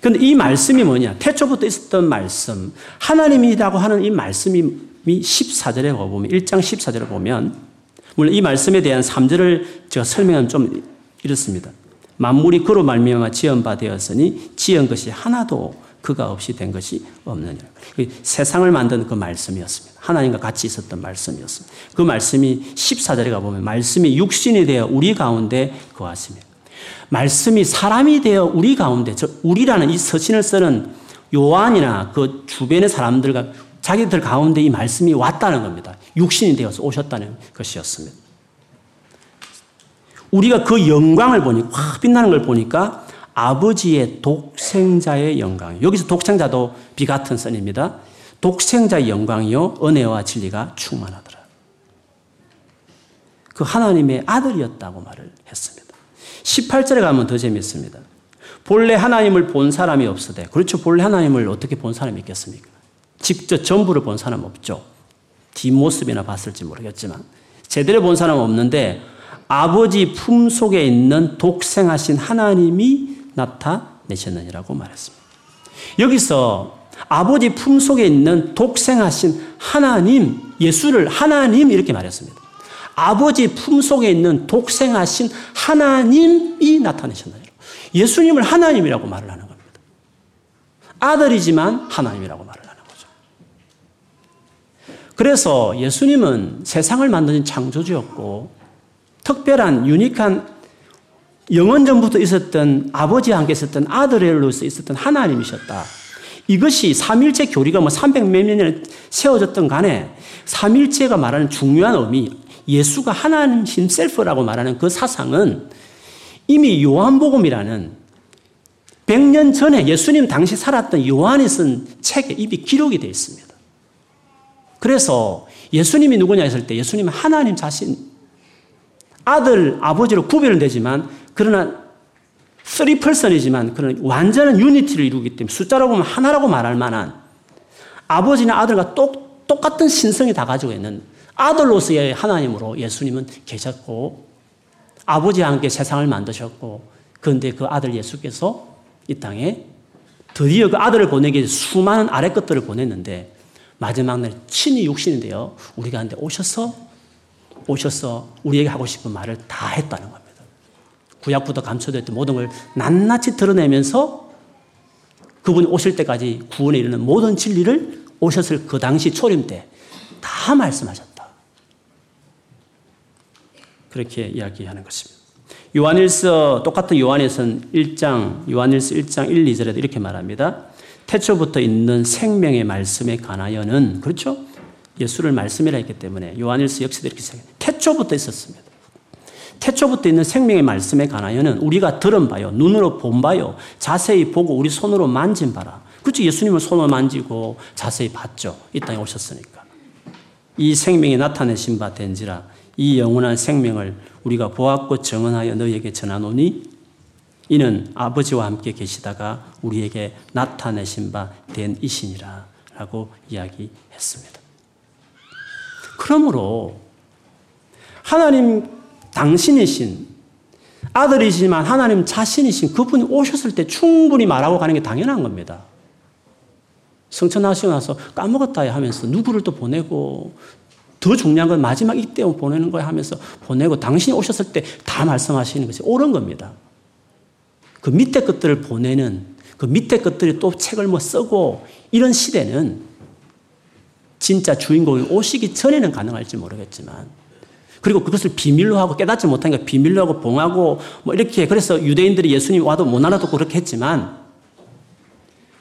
Speaker 1: 그런데 이 말씀이 뭐냐? 태초부터 있었던 말씀, 하나님이라고 하는 이 말씀이 14절에 보면, 1장 14절에 보면, 물론 이 말씀에 대한 3절을 제가 설명하면 좀 이렇습니다. 만물이 그로 말미암아 지은 바 되었으니 지은 것이 하나도 그가 없이 된 것이 없느니라. 그 세상을 만든 그 말씀이었습니다. 하나님과 같이 있었던 말씀이었습니다. 그 말씀이 14절에 가보면 말씀이 육신이 되어 우리 가운데 거하십니다. 말씀이 사람이 되어 우리 가운데, 저 우리라는 이 서신을 쓰는 요한이나 그 주변의 사람들과 자기들 가운데 이 말씀이 왔다는 겁니다. 육신이 되어서 오셨다는 것이었습니다. 우리가 그 영광을 보니, 확 빛나는 걸 보니까 아버지의 독생자의 영광. 여기서 독생자도 비 같은 선입니다. 독생자의 영광이요, 은혜와 진리가 충만하더라. 그 하나님의 아들이었다고 말을 했습니다. 18절에 가면 더 재밌습니다. 본래 하나님을 본 사람이 없으되, 그렇죠. 본래 하나님을 어떻게 본 사람이 있겠습니까? 직접 전부를 본 사람 없죠. 뒷모습이나 봤을지 모르겠지만, 제대로 본 사람 없는데, 아버지 품 속에 있는 독생하신 하나님이 나타내셨느니라고 말했습니다. 여기서 아버지 품 속에 있는 독생하신 하나님, 예수를 하나님 이렇게 말했습니다. 아버지 품 속에 있는 독생하신 하나님이 나타내셨느니라. 예수님을 하나님이라고 말을 하는 겁니다. 아들이지만 하나님이라고 말을 하는 거죠. 그래서 예수님은 세상을 만드는 창조주였고 특별한 유니크한 영원전부터 있었던 아버지와 함께 있었던 아들로서 있었던 하나님이셨다. 이것이 삼일체 교리가 뭐 300 몇 년을 세워졌던 간에 삼일체가 말하는 중요한 의미, 예수가 하나님 힘셀프라고 말하는 그 사상은 이미 요한복음이라는 100년 전에 예수님 당시 살았던 요한이 쓴 책에 이미 기록이 되어 있습니다. 그래서 예수님이 누구냐 했을 때 예수님은 하나님 자신, 아들, 아버지로 구별은 되지만 그러나 3퍼슨이지만 그런 완전한 유니티를 이루기 때문에 숫자로 보면 하나라고 말할 만한 아버지나 아들과 똑, 똑같은 신성이 다 가지고 있는 아들로서의 하나님으로 예수님은 계셨고 아버지와 함께 세상을 만드셨고 그런데 그 아들 예수께서 이 땅에 드디어 그 아들을 보내기 수많은 아래 것들을 보냈는데 마지막 날 친히 육신인데요. 우리가 한테 오셔서 오셔서 우리에게 하고 싶은 말을 다 했다는 겁니다. 구약부터 감춰졌던 모든 걸 낱낱이 드러내면서 그분이 오실 때까지 구원에 이르는 모든 진리를 오셨을 그 당시 초림 때 다 말씀하셨다. 그렇게 이야기하는 것입니다. 요한일서 똑같은 요한에서는 1장 요한일서 1장 1, 2절에도 이렇게 말합니다. 태초부터 있는 생명의 말씀에 관하여는 그렇죠? 예수를 말씀이라 했기 때문에 요한일서 역시도 이렇게 생각해요. 태초부터 있었습니다. 태초부터 있는 생명의 말씀에 관하여는 우리가 들은 바요, 눈으로 본 바요, 자세히 보고 우리 손으로 만진 바라. 그렇죠. 예수님을 손으로 만지고 자세히 봤죠. 이 땅에 오셨으니까. 이 생명이 나타내신 바 된지라 이 영원한 생명을 우리가 보았고 정언하여 너희에게 전하노니 이는 아버지와 함께 계시다가 우리에게 나타내신 바 된 이신이라 라고 이야기했습니다. 그러므로 하나님 당신이신 아들이지만 하나님 자신이신 그분이 오셨을 때 충분히 말하고 가는 게 당연한 겁니다. 성천하시고 나서 까먹었다 하면서 누구를 또 보내고 더 중요한 건 마지막 이때 보내는 거야 하면서 보내고 당신이 오셨을 때 다 말씀하시는 것이 옳은 겁니다. 그 밑에 것들을 보내는 그 밑에 것들이 또 책을 뭐 쓰고 이런 시대는 진짜 주인공이 오시기 전에는 가능할지 모르겠지만 그리고 그것을 비밀로 하고 깨닫지 못하니까 비밀로 하고 봉하고 뭐 이렇게 그래서 유대인들이 예수님 와도 못 알아듣고 그렇게 했지만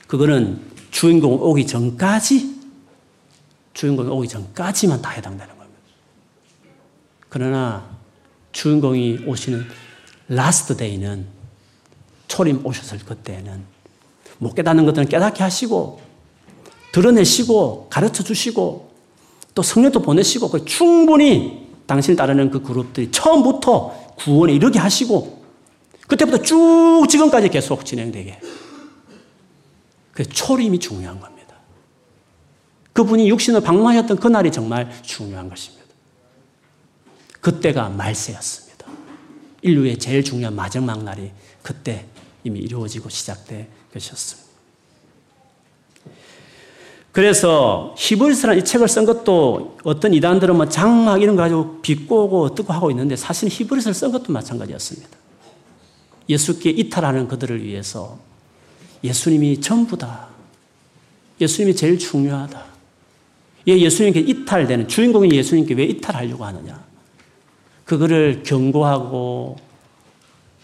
Speaker 1: 그거는 주인공 오기 전까지 주인공이 오기 전까지만 다 해당되는 겁니다. 그러나 주인공이 오시는 last day는 초림 오셨을 그때는 못 깨닫는 것들은 깨닫게 하시고 드러내시고 가르쳐 주시고 또 성령도 보내시고 충분히 당신을 따르는 그 그룹들이 처음부터 구원에 이르게 하시고 그때부터 쭉 지금까지 계속 진행되게. 그 초림이 중요한 겁니다. 그분이 육신을 방문하셨던 그날이 정말 중요한 것입니다. 그때가 말세였습니다. 인류의 제일 중요한 마지막 날이 그때 이미 이루어지고 시작된 것이었습니다. 그래서 히브리서라는 이 책을 쓴 것도 어떤 이단들은 뭐 장막 이런 거 가지고 비꼬고 어떻고 하고 있는데 사실 히브리서를 쓴 것도 마찬가지였습니다. 예수께 이탈하는 그들을 위해서 예수님이 전부다. 예수님이 제일 중요하다. 예, 예수님께 이탈되는 주인공이 예수님께 왜 이탈하려고 하느냐? 그거를 경고하고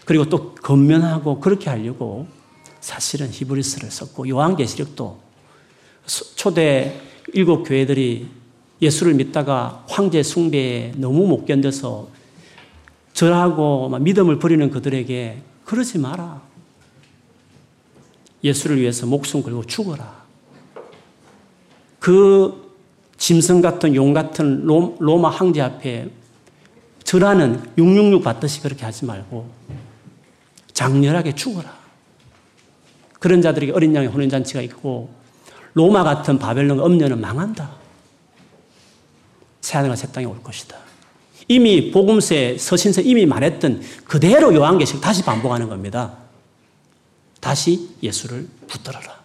Speaker 1: 그리고 또 건면하고 그렇게 하려고 사실은 히브리서를 썼고 요한계시록도 초대 일곱 교회들이 예수를 믿다가 황제 숭배에 너무 못 견뎌서 절하고 믿음을 버리는 그들에게 그러지 마라. 예수를 위해서 목숨 걸고 죽어라. 그 짐승 같은 용 같은 로마 황제 앞에 절하는 666 받듯이 그렇게 하지 말고 장렬하게 죽어라. 그런 자들에게 어린 양의 혼인잔치가 있고 로마 같은 바벨론 음녀는 망한다. 새하늘과 새 땅이 올 것이다. 이미 복음서에 서신서 이미 말했던 그대로 요한계시록 다시 반복하는 겁니다. 다시 예수를 붙들어라.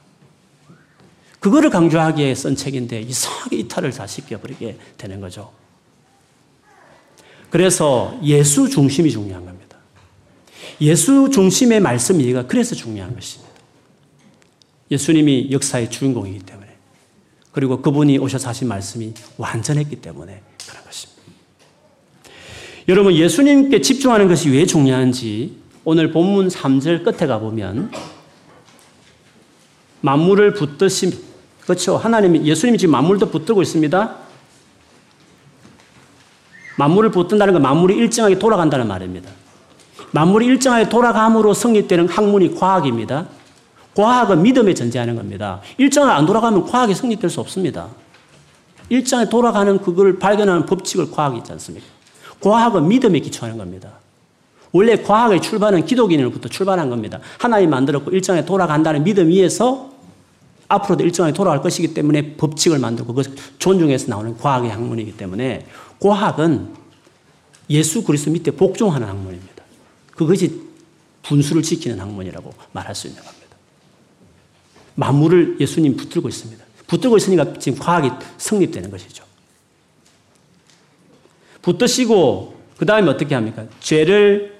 Speaker 1: 그거를 강조하기에 쓴 책인데 이상하게 이탈을 다 시켜버리게 되는 거죠. 그래서 예수 중심이 중요한 겁니다. 예수 중심의 말씀 이해가 그래서 중요한 것입니다. 예수님이 역사의 주인공이기 때문에 그리고 그분이 오셔서 하신 말씀이 완전했기 때문에 그런 것입니다. 여러분 예수님께 집중하는 것이 왜 중요한지 오늘 본문 3절 끝에 가보면 만물을 붙드심, 그렇죠. 하나님이, 예수님이 지금 만물도 붙들고 있습니다. 만물을 붙든다는 건 만물이 일정하게 돌아간다는 말입니다. 만물이 일정하게 돌아감으로 성립되는 학문이 과학입니다. 과학은 믿음에 전제하는 겁니다. 일정하게 안 돌아가면 과학이 성립될 수 없습니다. 일정하게 돌아가는 그걸 발견하는 법칙을 과학이 있지 않습니까? 과학은 믿음에 기초하는 겁니다. 원래 과학의 출발은 기독인으로부터 출발한 겁니다. 하나님 만들었고 일정하게 돌아간다는 믿음 위에서 앞으로도 일정하게 돌아갈 것이기 때문에 법칙을 만들고 그것을 존중해서 나오는 과학의 학문이기 때문에 과학은 예수 그리스도 밑에 복종하는 학문입니다. 그것이 분수를 지키는 학문이라고 말할 수 있는 겁니다. 만물을 예수님 붙들고 있습니다. 붙들고 있으니까 지금 과학이 성립되는 것이죠. 붙드시고 그 다음에 어떻게 합니까? 죄를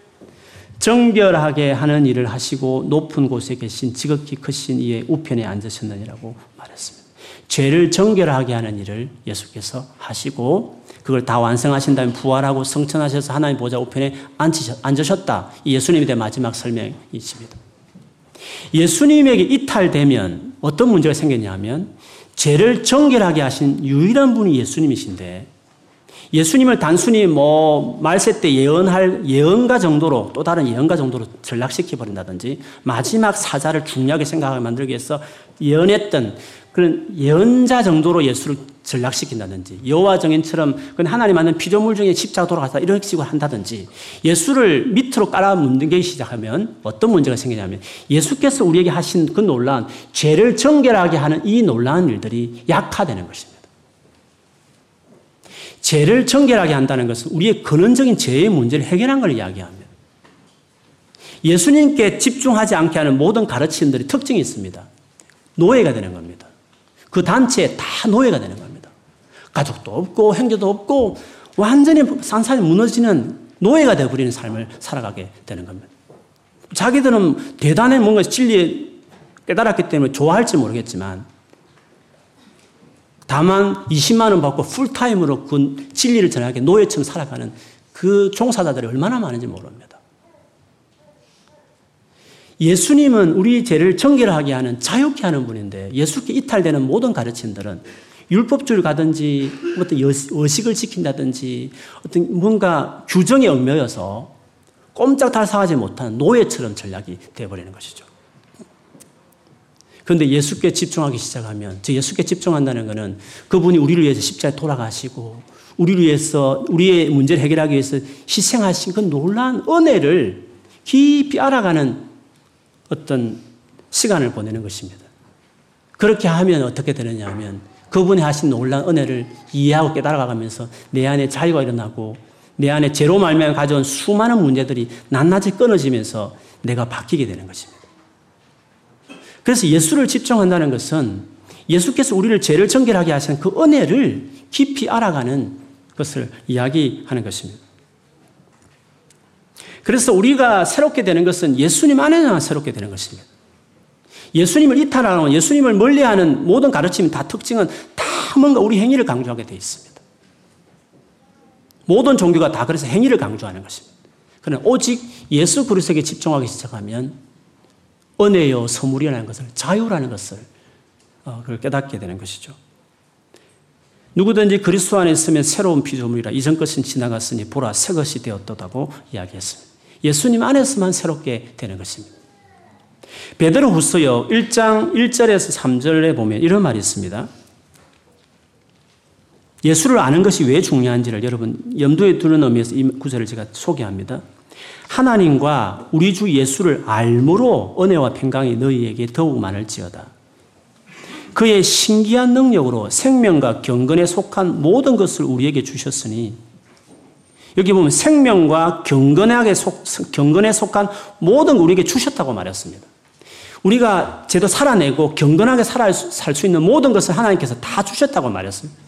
Speaker 1: 정결하게 하는 일을 하시고 높은 곳에 계신 지극히 크신 이의 우편에 앉으셨느니라고 말했습니다. 죄를 정결하게 하는 일을 예수께서 하시고 그걸 다 완성하신 다음에 부활하고 성천하셔서 하나님 보좌 우편에 앉으셨다. 이 예수님에 대한 마지막 설명이십니다. 예수님에게 이탈되면 어떤 문제가 생겼냐면 죄를 정결하게 하신 유일한 분이 예수님이신데 예수님을 단순히 뭐 말세 때 예언할 예언가 정도로 또 다른 예언가 정도로 전락시켜 버린다든지 마지막 사자를 중요하게 생각하게 만들기 위해서 예언했던 그런 예언자 정도로 예수를 전락시킨다든지 여호와 정인처럼 그건 하나님 만든 피조물 중에 십자가 돌아가서 이런 식으로 한다든지 예수를 밑으로 깔아 묻기 시작하면 어떤 문제가 생기냐면 예수께서 우리에게 하신 그 놀란 죄를 정결하게 하는 이 놀라운 일들이 약화되는 것입니다. 죄를 정결하게 한다는 것은 우리의 근원적인 죄의 문제를 해결한 걸 이야기합니다. 예수님께 집중하지 않게 하는 모든 가르침들이 특징이 있습니다. 노예가 되는 겁니다. 그 단체에 다 노예가 되는 겁니다. 가족도 없고 행제도 없고 완전히 산산이 무너지는 노예가 되어버리는 삶을 살아가게 되는 겁니다. 자기들은 대단히 뭔가 진리에 깨달았기 때문에 좋아할지 모르겠지만 다만 20만 원 받고 풀타임으로 그 진리를 전하게 노예처럼 살아가는 그 종사자들이 얼마나 많은지 모릅니다. 예수님은 우리 죄를 정결하게 하는 자유케 하는 분인데 예수께 이탈되는 모든 가르침들은 율법주의를 가든지 어떤 의식을 지킨다든지 어떤 뭔가 규정에 얽매여서 꼼짝 달싹하지 못하는 노예처럼 전략이 되어버리는 것이죠. 그런데 예수께 집중하기 시작하면, 즉 예수께 집중한다는 것은 그분이 우리를 위해서 십자에 돌아가시고 우리를 위해서 우리의 문제를 해결하기 위해서 희생하신 그 놀라운 은혜를 깊이 알아가는 어떤 시간을 보내는 것입니다. 그렇게 하면 어떻게 되느냐 하면 그분이 하신 놀라운 은혜를 이해하고 깨달아가면서 내 안에 자유가 일어나고 내 안에 죄로 말미암아 가져온 수많은 문제들이 낱낱이 끊어지면서 내가 바뀌게 되는 것입니다. 그래서 예수를 집중한다는 것은 예수께서 우리를 죄를 정결하게 하신 그 은혜를 깊이 알아가는 것을 이야기하는 것입니다. 그래서 우리가 새롭게 되는 것은 예수님 안에만 새롭게 되는 것입니다. 예수님을 이탈하는 예수님을 멀리하는 모든 가르침 다 특징은 다 뭔가 우리 행위를 강조하게 되어 있습니다. 모든 종교가 다 그래서 행위를 강조하는 것입니다. 그러나 오직 예수 그리스도에게 집중하기 시작하면 은혜요 선물이라는 것을 자유라는 것을 어, 그걸 깨닫게 되는 것이죠. 누구든지 그리스도 안에 있으면 새로운 피조물이라 이전 것은 지나갔으니 보라 새 것이 되었다고 이야기했습니다. 예수님 안에서만 새롭게 되는 것입니다. 베드로 후서요 1장 1절에서 3절에 보면 이런 말이 있습니다. 예수를 아는 것이 왜 중요한지를 여러분 염두에 두는 의미에서 이 구절을 제가 소개합니다. 하나님과 우리 주 예수를 알므로 은혜와 평강이 너희에게 더욱 많을지어다. 그의 신기한 능력으로 생명과 경건에 속한 모든 것을 우리에게 주셨으니 여기 보면 생명과 경건에, 속, 경건에 속한 모든 우리에게 주셨다고 말했습니다. 우리가 제도 살아내고 경건하게 살 수 있는 모든 것을 하나님께서 다 주셨다고 말했습니다.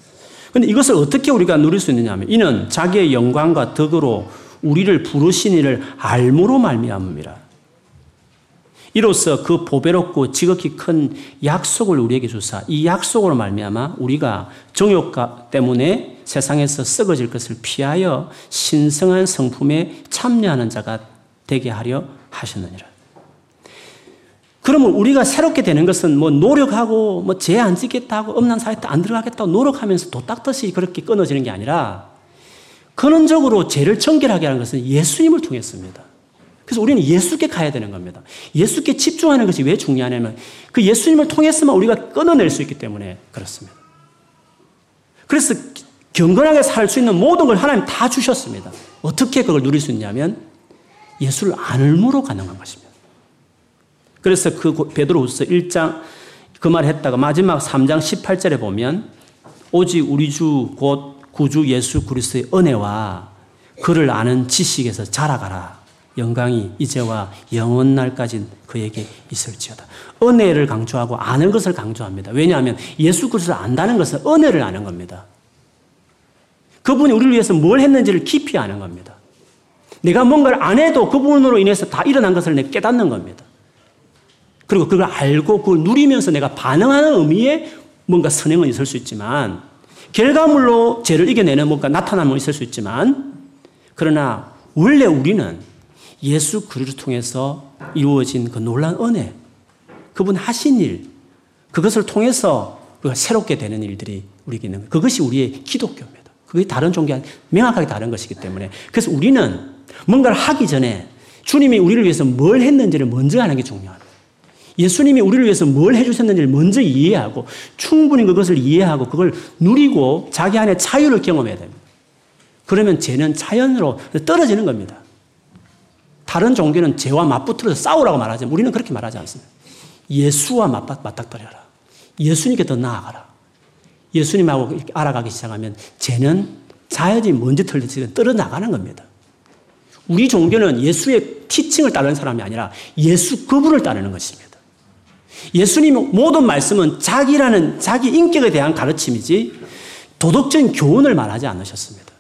Speaker 1: 그런데 이것을 어떻게 우리가 누릴 수 있느냐 하면 이는 자기의 영광과 덕으로 우리를 부르신 이를 알므로 말미암음이라. 이로써 그 보배롭고 지극히 큰 약속을 우리에게 주사 이 약속으로 말미암아 우리가 정욕 때문에 세상에서 썩어질 것을 피하여 신성한 성품에 참여하는 자가 되게 하려 하셨느니라. 그러면 우리가 새롭게 되는 것은 뭐 노력하고 뭐 죄 안 짓겠다 고 음란 사이트 안 들어가겠다고 노력하면서 도 닦듯이 그렇게 끊어지는 게 아니라 근원적으로 죄를 정결하게 하는 것은 예수님을 통했습니다. 그래서 우리는 예수께 가야 되는 겁니다. 예수께 집중하는 것이 왜 중요하냐면 그 예수님을 통해서만 우리가 끊어낼 수 있기 때문에 그렇습니다. 그래서 경건하게 살 수 있는 모든 걸 하나님 다 주셨습니다. 어떻게 그걸 누릴 수 있냐면 예수를 안음으로 가능한 것입니다. 그래서 그 베드로후서 1장 그말 했다가 마지막 3장 18절에 보면 오직 우리 주 곧 구주 예수 그리스도의 은혜와 그를 아는 지식에서 자라가라. 영광이 이제와 영원 날까지 그에게 있을지어다. 은혜를 강조하고 아는 것을 강조합니다. 왜냐하면 예수 그리스도를 안다는 것은 은혜를 아는 겁니다. 그분이 우리를 위해서 뭘 했는지를 깊이 아는 겁니다. 내가 뭔가를 안 해도 그분으로 인해서 다 일어난 것을 내가 깨닫는 겁니다. 그리고 그걸 알고 그걸 누리면서 내가 반응하는 의미의 뭔가 선행은 있을 수 있지만 결과물로 죄를 이겨내는 뭔가 나타남은 있을 수 있지만 그러나 원래 우리는 예수 그리스도 통해서 이루어진 그 놀란 은혜, 그분 하신 일, 그것을 통해서 우리가 새롭게 되는 일들이 우리에게 있는 거예요. 그것이 우리의 기독교입니다. 그게 다른 종교와 명확하게 다른 것이기 때문에. 그래서 우리는 뭔가를 하기 전에 주님이 우리를 위해서 뭘 했는지를 먼저 하는 게 중요합니다. 예수님이 우리를 위해서 뭘 해주셨는지를 먼저 이해하고 충분히 그것을 이해하고 그걸 누리고 자기 안에 자유를 경험해야 됩니다. 그러면 죄는 자연으로 떨어지는 겁니다. 다른 종교는 죄와 맞붙어서 싸우라고 말하지만 우리는 그렇게 말하지 않습니다. 예수와 맞닥뜨려라. 예수님께 더 나아가라. 예수님하고 알아가기 시작하면 죄는 자연히 먼저 털리지 떨어나가는 겁니다. 우리 종교는 예수의 티칭을 따르는 사람이 아니라 예수 그분을 따르는 것입니다. 예수님 모든 말씀은 자기라는 자기 인격에 대한 가르침이지 도덕적인 교훈을 말하지 않으셨습니다.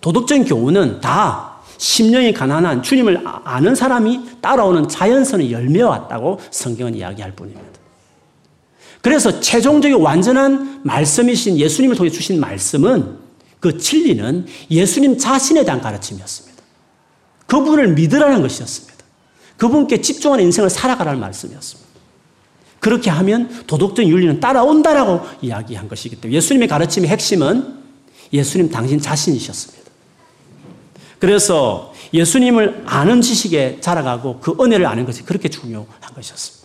Speaker 1: 도덕적인 교훈은 다 심령이 가난한 주님을 아, 아는 사람이 따라오는 자연선의 열매와 왔다고 성경은 이야기할 뿐입니다. 그래서 최종적인 완전한 말씀이신 예수님을 통해 주신 말씀은 그 진리는 예수님 자신에 대한 가르침이었습니다. 그분을 믿으라는 것이었습니다. 그분께 집중하는 인생을 살아가라는 말씀이었습니다. 그렇게 하면 도덕적인 윤리는 따라온다라고 이야기한 것이기 때문에 예수님의 가르침의 핵심은 예수님 당신 자신이셨습니다. 그래서 예수님을 아는 지식에 자라가고 그 은혜를 아는 것이 그렇게 중요한 것이었습니다.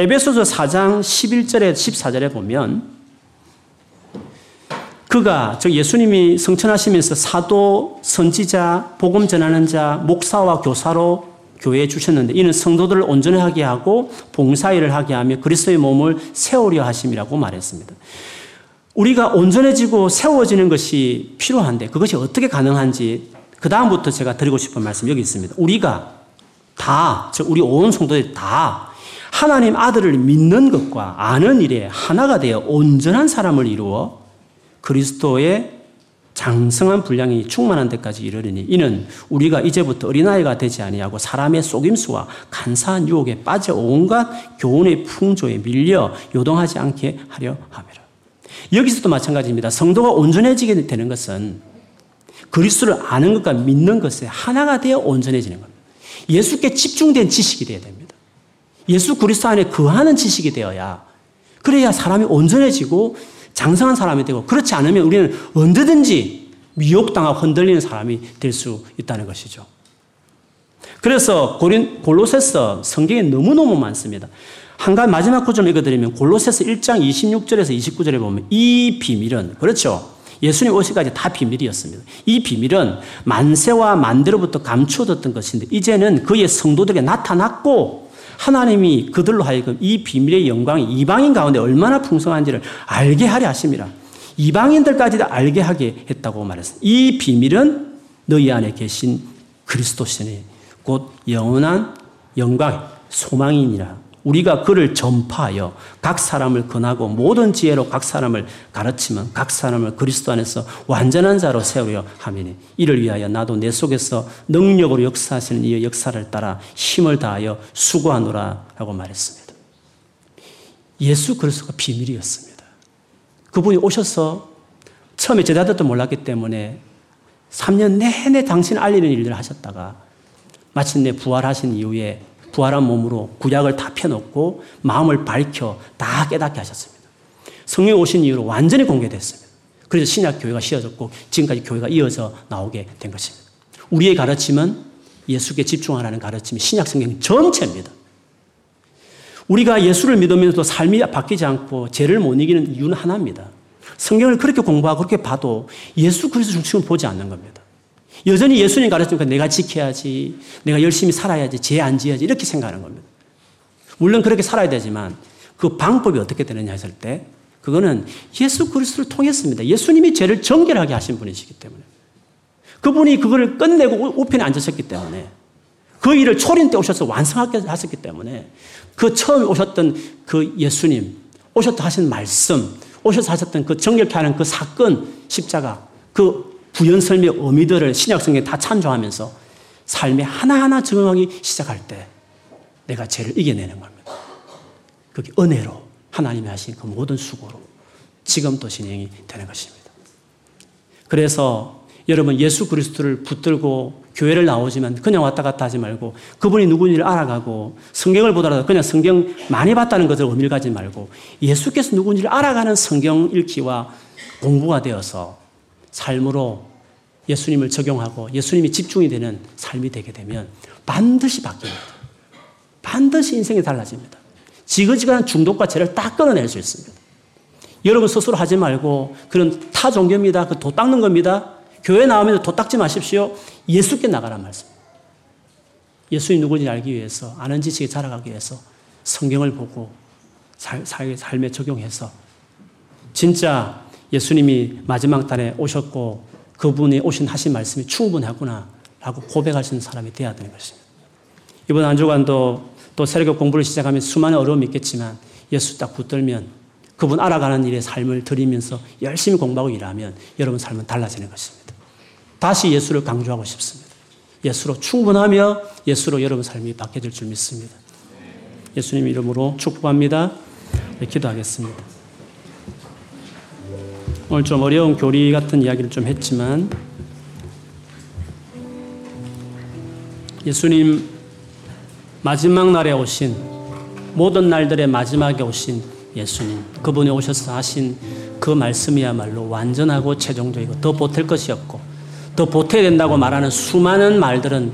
Speaker 1: 에베소서 4장 11절에 14절에 보면 그가 즉 예수님이 성천하시면서 사도, 선지자, 복음 전하는 자, 목사와 교사로 교회에 주셨는데 이는 성도들을 온전하게 하고 봉사일을 하게 하며 그리스도의 몸을 세우려 하심이라고 말했습니다. 우리가 온전해지고 세워지는 것이 필요한데 그것이 어떻게 가능한지 그 다음부터 제가 드리고 싶은 말씀 여기 있습니다. 우리가 다, 즉 우리 온 성도들이 다 하나님 아들을 믿는 것과 아는 일에 하나가 되어 온전한 사람을 이루어 그리스도의 장성한 분량이 충만한 데까지 이르리니 이는 우리가 이제부터 어린아이가 되지 아니하고 사람의 속임수와 간사한 유혹에 빠져 온갖 교훈의 풍조에 밀려 요동하지 않게 하려 함이라. 여기서도 마찬가지입니다. 성도가 온전해지게 되는 것은 그리스도를 아는 것과 믿는 것에 하나가 되어 온전해지는 겁니다. 예수께 집중된 지식이 되어야 됩니다. 예수 그리스도 안에 거하는 지식이 되어야 그래야 사람이 온전해지고 장성한 사람이 되고 그렇지 않으면 우리는 언제든지 미혹당하고 흔들리는 사람이 될 수 있다는 것이죠. 그래서 고린 골로새서 성경에 너무너무 많습니다. 한 가지 마지막 구절 읽어드리면 골로새서 1장 26절에서 29절에 보면 이 비밀은 그렇죠. 예수님 오시까지 다 비밀이었습니다. 이 비밀은 만세와 만대로부터 감추어졌던 것인데 이제는 그의 성도들에게 나타났고 하나님이 그들로 하여금 이 비밀의 영광이 이방인 가운데 얼마나 풍성한지를 알게 하려 하십니다. 이방인들까지도 알게 하게 했다고 말했습니다. 이 비밀은 너희 안에 계신 그리스도시니 곧 영원한 영광, 소망이니라. 우리가 그를 전파하여 각 사람을 권하고 모든 지혜로 각 사람을 가르치면 각 사람을 그리스도 안에서 완전한 자로 세우려 하미니 이를 위하여 나도 내 속에서 능력으로 역사하시는 이의 역사를 따라 힘을 다하여 수고하노라라고 말했습니다. 예수 그리스도가 비밀이었습니다. 그분이 오셔서 처음에 제자들도 몰랐기 때문에 3년 내내 당신을 알리는 일들을 하셨다가 마침내 부활하신 이후에 부활한 몸으로 구약을 다 펴놓고 마음을 밝혀 다 깨닫게 하셨습니다. 성령 오신 이후로 완전히 공개됐습니다. 그래서 신약 교회가 씌어졌고 지금까지 교회가 이어져 나오게 된 것입니다. 우리의 가르침은 예수께 집중하라는 가르침이 신약 성경 전체입니다. 우리가 예수를 믿으면서도 삶이 바뀌지 않고 죄를 못 이기는 이유는 하나입니다. 성경을 그렇게 공부하고 그렇게 봐도 예수 그리스도 중심을 보지 않는 겁니다. 여전히 예수님 가르치니까 내가 지켜야지, 내가 열심히 살아야지, 죄 안 지어야지 이렇게 생각하는 겁니다. 물론 그렇게 살아야 되지만 그 방법이 어떻게 되느냐 했을 때 그거는 예수 그리스도를 통했습니다. 예수님이 죄를 정결하게 하신 분이시기 때문에 그분이 그거를 끝내고 우편에 앉으셨기 때문에 그 일을 초림 때 오셔서 완성하게 하셨기 때문에 그 처음 오셨던 그 예수님, 오셨다 하신 말씀, 오셔서 하셨던 그 정결케 하는 그 사건, 십자가, 그 부연설의 의미들을 신약 성경에 다 찬조하면서 삶에 하나하나 적용하기 시작할 때 내가 죄를 이겨내는 겁니다. 그게 은혜로 하나님이 하신 그 모든 수고로 지금도 진행이 되는 것입니다. 그래서 여러분 예수 그리스도를 붙들고 교회를 나오지만 그냥 왔다 갔다 하지 말고 그분이 누구인지를 알아가고 성경을 보더라도 그냥 성경 많이 봤다는 것을 의미를 가지 말고 예수께서 누구인지를 알아가는 성경 읽기와 공부가 되어서 삶으로 예수님을 적용하고 예수님이 집중이 되는 삶이 되게 되면 반드시 바뀝니다. 반드시 인생이 달라집니다. 지그지그한 중독과 죄를 딱 끊어낼 수 있습니다. 여러분 스스로 하지 말고 그런 타 종교입니다. 그 도 닦는 겁니다. 교회 나오면 도 닦지 마십시오. 예수께 나가란 말씀. 예수님 누구인지 알기 위해서, 아는 지식에 자라가기 위해서 성경을 보고 살, 살, 삶에 적용해서 진짜 예수님이 마지막 달에 오셨고 그분이 오신 하신 말씀이 충분하구나 라고 고백할 수 있는 사람이 되어야 되는 것입니다. 이번 한 주간도 또 새벽 공부를 시작하면 수많은 어려움이 있겠지만 예수 딱 붙들면 그분 알아가는 일에 삶을 드리면서 열심히 공부하고 일하면 여러분 삶은 달라지는 것입니다. 다시 예수를 강조하고 싶습니다. 예수로 충분하며 예수로 여러분 삶이 바뀌어질 줄 믿습니다. 예수님 이름으로 축복합니다. 네, 기도하겠습니다. 오늘 좀 어려운 교리 같은 이야기를 좀 했지만 예수님 마지막 날에 오신 모든 날들의 마지막에 오신 예수님 그분이 오셔서 하신 그 말씀이야말로 완전하고 최종적이고 더 보탤 것이 없고 더 보태야 된다고 말하는 수많은 말들은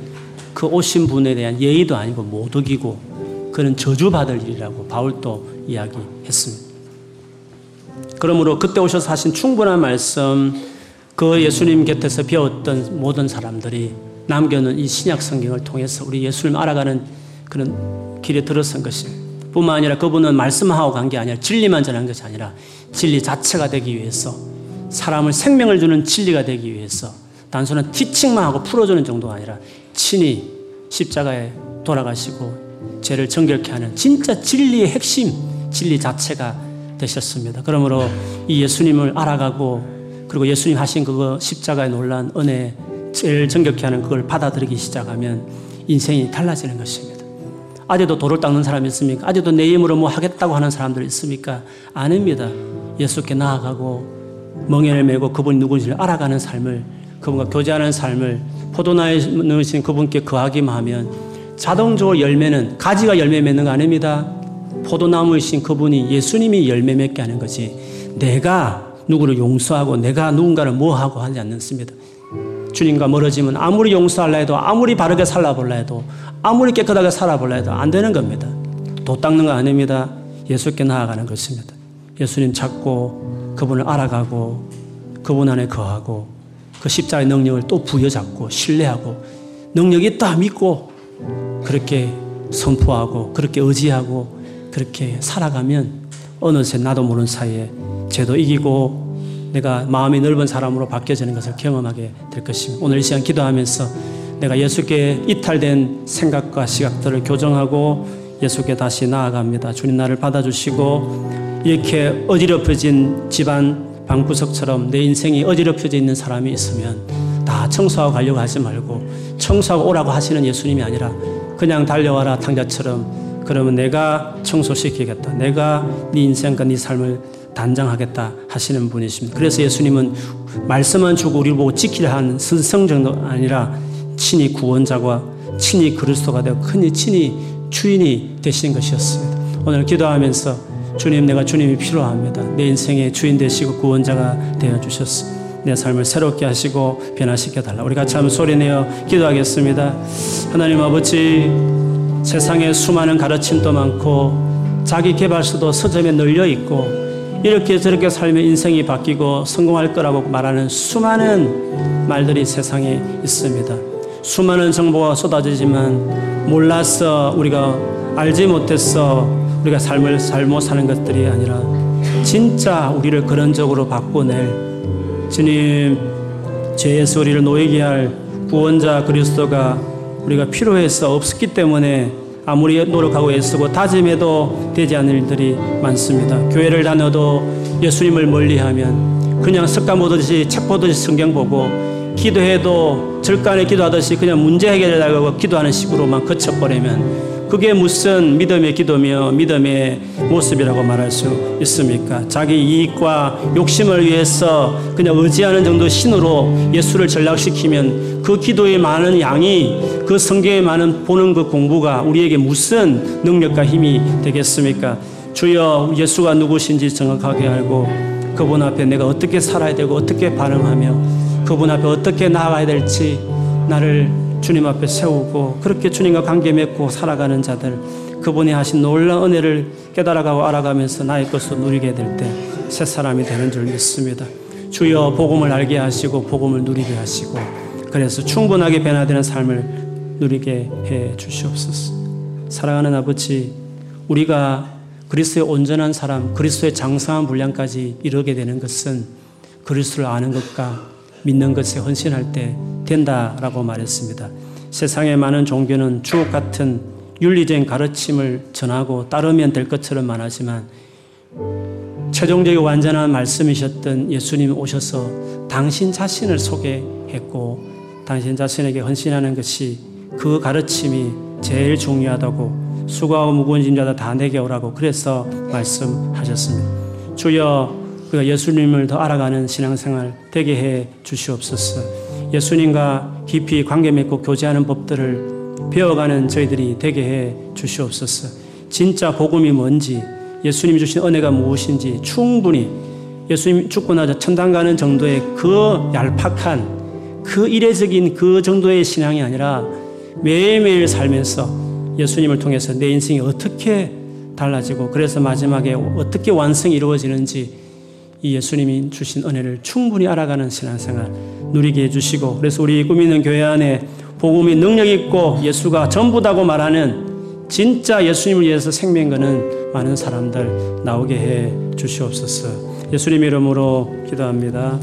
Speaker 1: 그 오신 분에 대한 예의도 아니고 모독이고 그는 저주받을 일이라고 바울도 이야기했습니다. 그러므로 그때 오셔서 하신 충분한 말씀 그 예수님 곁에서 배웠던 모든 사람들이 남겨놓은 이 신약 성경을 통해서 우리 예수님 알아가는 그런 길에 들어선 것이 뿐만 아니라 그분은 말씀하고 간 게 아니라 진리만 전한 것이 아니라 진리 자체가 되기 위해서 사람을 생명을 주는 진리가 되기 위해서 단순한 티칭만 하고 풀어주는 정도가 아니라 친히 십자가에 돌아가시고 죄를 정결케 하는 진짜 진리의 핵심, 진리 자체가 되셨습니다. 그러므로 이 예수님을 알아가고 그리고 예수님 하신 그거 십자가에 놀란 은혜, 죄를 정결케 하는 그걸 받아들이기 시작하면 인생이 달라지는 것입니다. 아직도 돌을 닦는 사람이 있습니까? 아직도 내 힘으로 뭐 하겠다고 하는 사람들 있습니까? 아닙니다. 예수께 나아가고 멍에를 메고 그분이 누군지를 알아가는 삶을 그분과 교제하는 삶을 포도나에 넣으신 그분께 거하기만 하면 자동적으로 열매는 가지가 열매 맺는 거 아닙니다. 포도나무이신 그분이 예수님이 열매 맺게 하는 거지 내가 누구를 용서하고 내가 누군가를 뭐하고 하지 않습니다. 주님과 멀어지면 아무리 용서할라 해도 아무리 바르게 살아볼라 해도 아무리 깨끗하게 살아볼라 해도 안 되는 겁니다. 도 닦는 거 아닙니다. 예수께 나아가는 것입니다. 예수님 찾고 그분을 알아가고 그분 안에 거하고 그 십자가의 능력을 또 부여잡고 신뢰하고 능력이 있다 믿고 그렇게 선포하고 그렇게 의지하고 그렇게 살아가면 어느새 나도 모르는 사이에 죄도 이기고 내가 마음이 넓은 사람으로 바뀌어지는 것을 경험하게 될 것입니다. 오늘 이 시간 기도하면서 내가 예수께 이탈된 생각과 시각들을 교정하고 예수께 다시 나아갑니다. 주님 나를 받아주시고 이렇게 어지럽혀진 집안 방구석처럼 내 인생이 어지럽혀져 있는 사람이 있으면 다 청소하고 가려고 하지 말고 청소하고 오라고 하시는 예수님이 아니라 그냥 달려와라 탕자처럼 그러면 내가 청소시키겠다. 내가 네 인생과 네 삶을 단장하겠다 하시는 분이십니다. 그래서 예수님은 말씀만 주고 우리를 보고 지키려 한 선성 정도 아니라 친히 구원자와 친히 그리스도가 되고 큰히 친히 주인이 되신 것이었습니다. 오늘 기도하면서 주님 내가 주님이 필요합니다. 내 인생의 주인 되시고 구원자가 되어 주셨어. 내 삶을 새롭게 하시고 변화시켜 달라. 우리 같이 한번 소리내어 기도하겠습니다. 하나님 아버지 세상에 수많은 가르침도 많고 자기 개발수도 서점에 널려 있고 이렇게 저렇게 살면 인생이 바뀌고 성공할 거라고 말하는 수많은 말들이 세상에 있습니다. 수많은 정보가 쏟아지지만 몰라서 우리가 알지 못해서 우리가 삶을 잘못 사는 것들이 아니라 진짜 우리를 근원적으로 바꿔낼 주님 죄에서 우리를 놓이게 할 구원자 그리스도가 우리가 필요해서 없었기 때문에 아무리 노력하고 애쓰고 다짐해도 되지 않는 일들이 많습니다. 교회를 다녀도 예수님을 멀리하면 그냥 습관 보듯이 책 보듯이 성경 보고 기도해도 절간에 기도하듯이 그냥 문제 해결하려고 기도하는 식으로만 그쳐버리면 그게 무슨 믿음의 기도며 믿음의 모습이라고 말할 수 있습니까? 자기 이익과 욕심을 위해서 그냥 의지하는 정도 신으로 예수를 전락시키면 그 기도의 많은 양이 그 성경에 많은 보는 그 공부가 우리에게 무슨 능력과 힘이 되겠습니까? 주여 예수가 누구신지 정확하게 알고 그분 앞에 내가 어떻게 살아야 되고 어떻게 반응하며 그분 앞에 어떻게 나아가야 될지 나를 주님 앞에 세우고 그렇게 주님과 관계 맺고 살아가는 자들 그분이 하신 놀라운 은혜를 깨달아가고 알아가면서 나의 것을 누리게 될 때 새 사람이 되는 줄 믿습니다. 주여 복음을 알게 하시고 복음을 누리게 하시고 그래서 충분하게 변화되는 삶을 누리게 해 주시옵소서. 사랑하는 아버지, 우리가 그리스도의 온전한 사람, 그리스도의 장성한 분량까지 이르게 되는 것은 그리스도를 아는 것과 믿는 것에 헌신할 때 된다라고 말했습니다. 세상의 많은 종교는 주옥 같은 윤리적인 가르침을 전하고 따르면 될 것처럼 말하지만 최종적인 완전한 말씀이셨던 예수님 오셔서 당신 자신을 소개했고 당신 자신에게 헌신하는 것이 그 가르침이 제일 중요하다고 수고하고 무거운 짐자다 다 내게 오라고 그래서 말씀하셨습니다. 주여 우리가 예수님을 더 알아가는 신앙생활 되게 해 주시옵소서. 예수님과 깊이 관계 맺고 교제하는 법들을 배워가는 저희들이 되게 해 주시옵소서. 진짜 복음이 뭔지, 예수님이 주신 은혜가 무엇인지 충분히 예수님 죽고 나서 천당 가는 정도의 그 얄팍한 그 이례적인 그 정도의 신앙이 아니라 매일매일 살면서 예수님을 통해서 내 인생이 어떻게 달라지고 그래서 마지막에 어떻게 완성이 이루어지는지 이 예수님이 주신 은혜를 충분히 알아가는 신앙생활 누리게 해주시고 그래서 우리 꾸미는 교회 안에 복음이 능력 있고 예수가 전부다고 말하는 진짜 예수님을 위해서 생명 거는 많은 사람들 나오게 해 주시옵소서. 예수님 이름으로 기도합니다.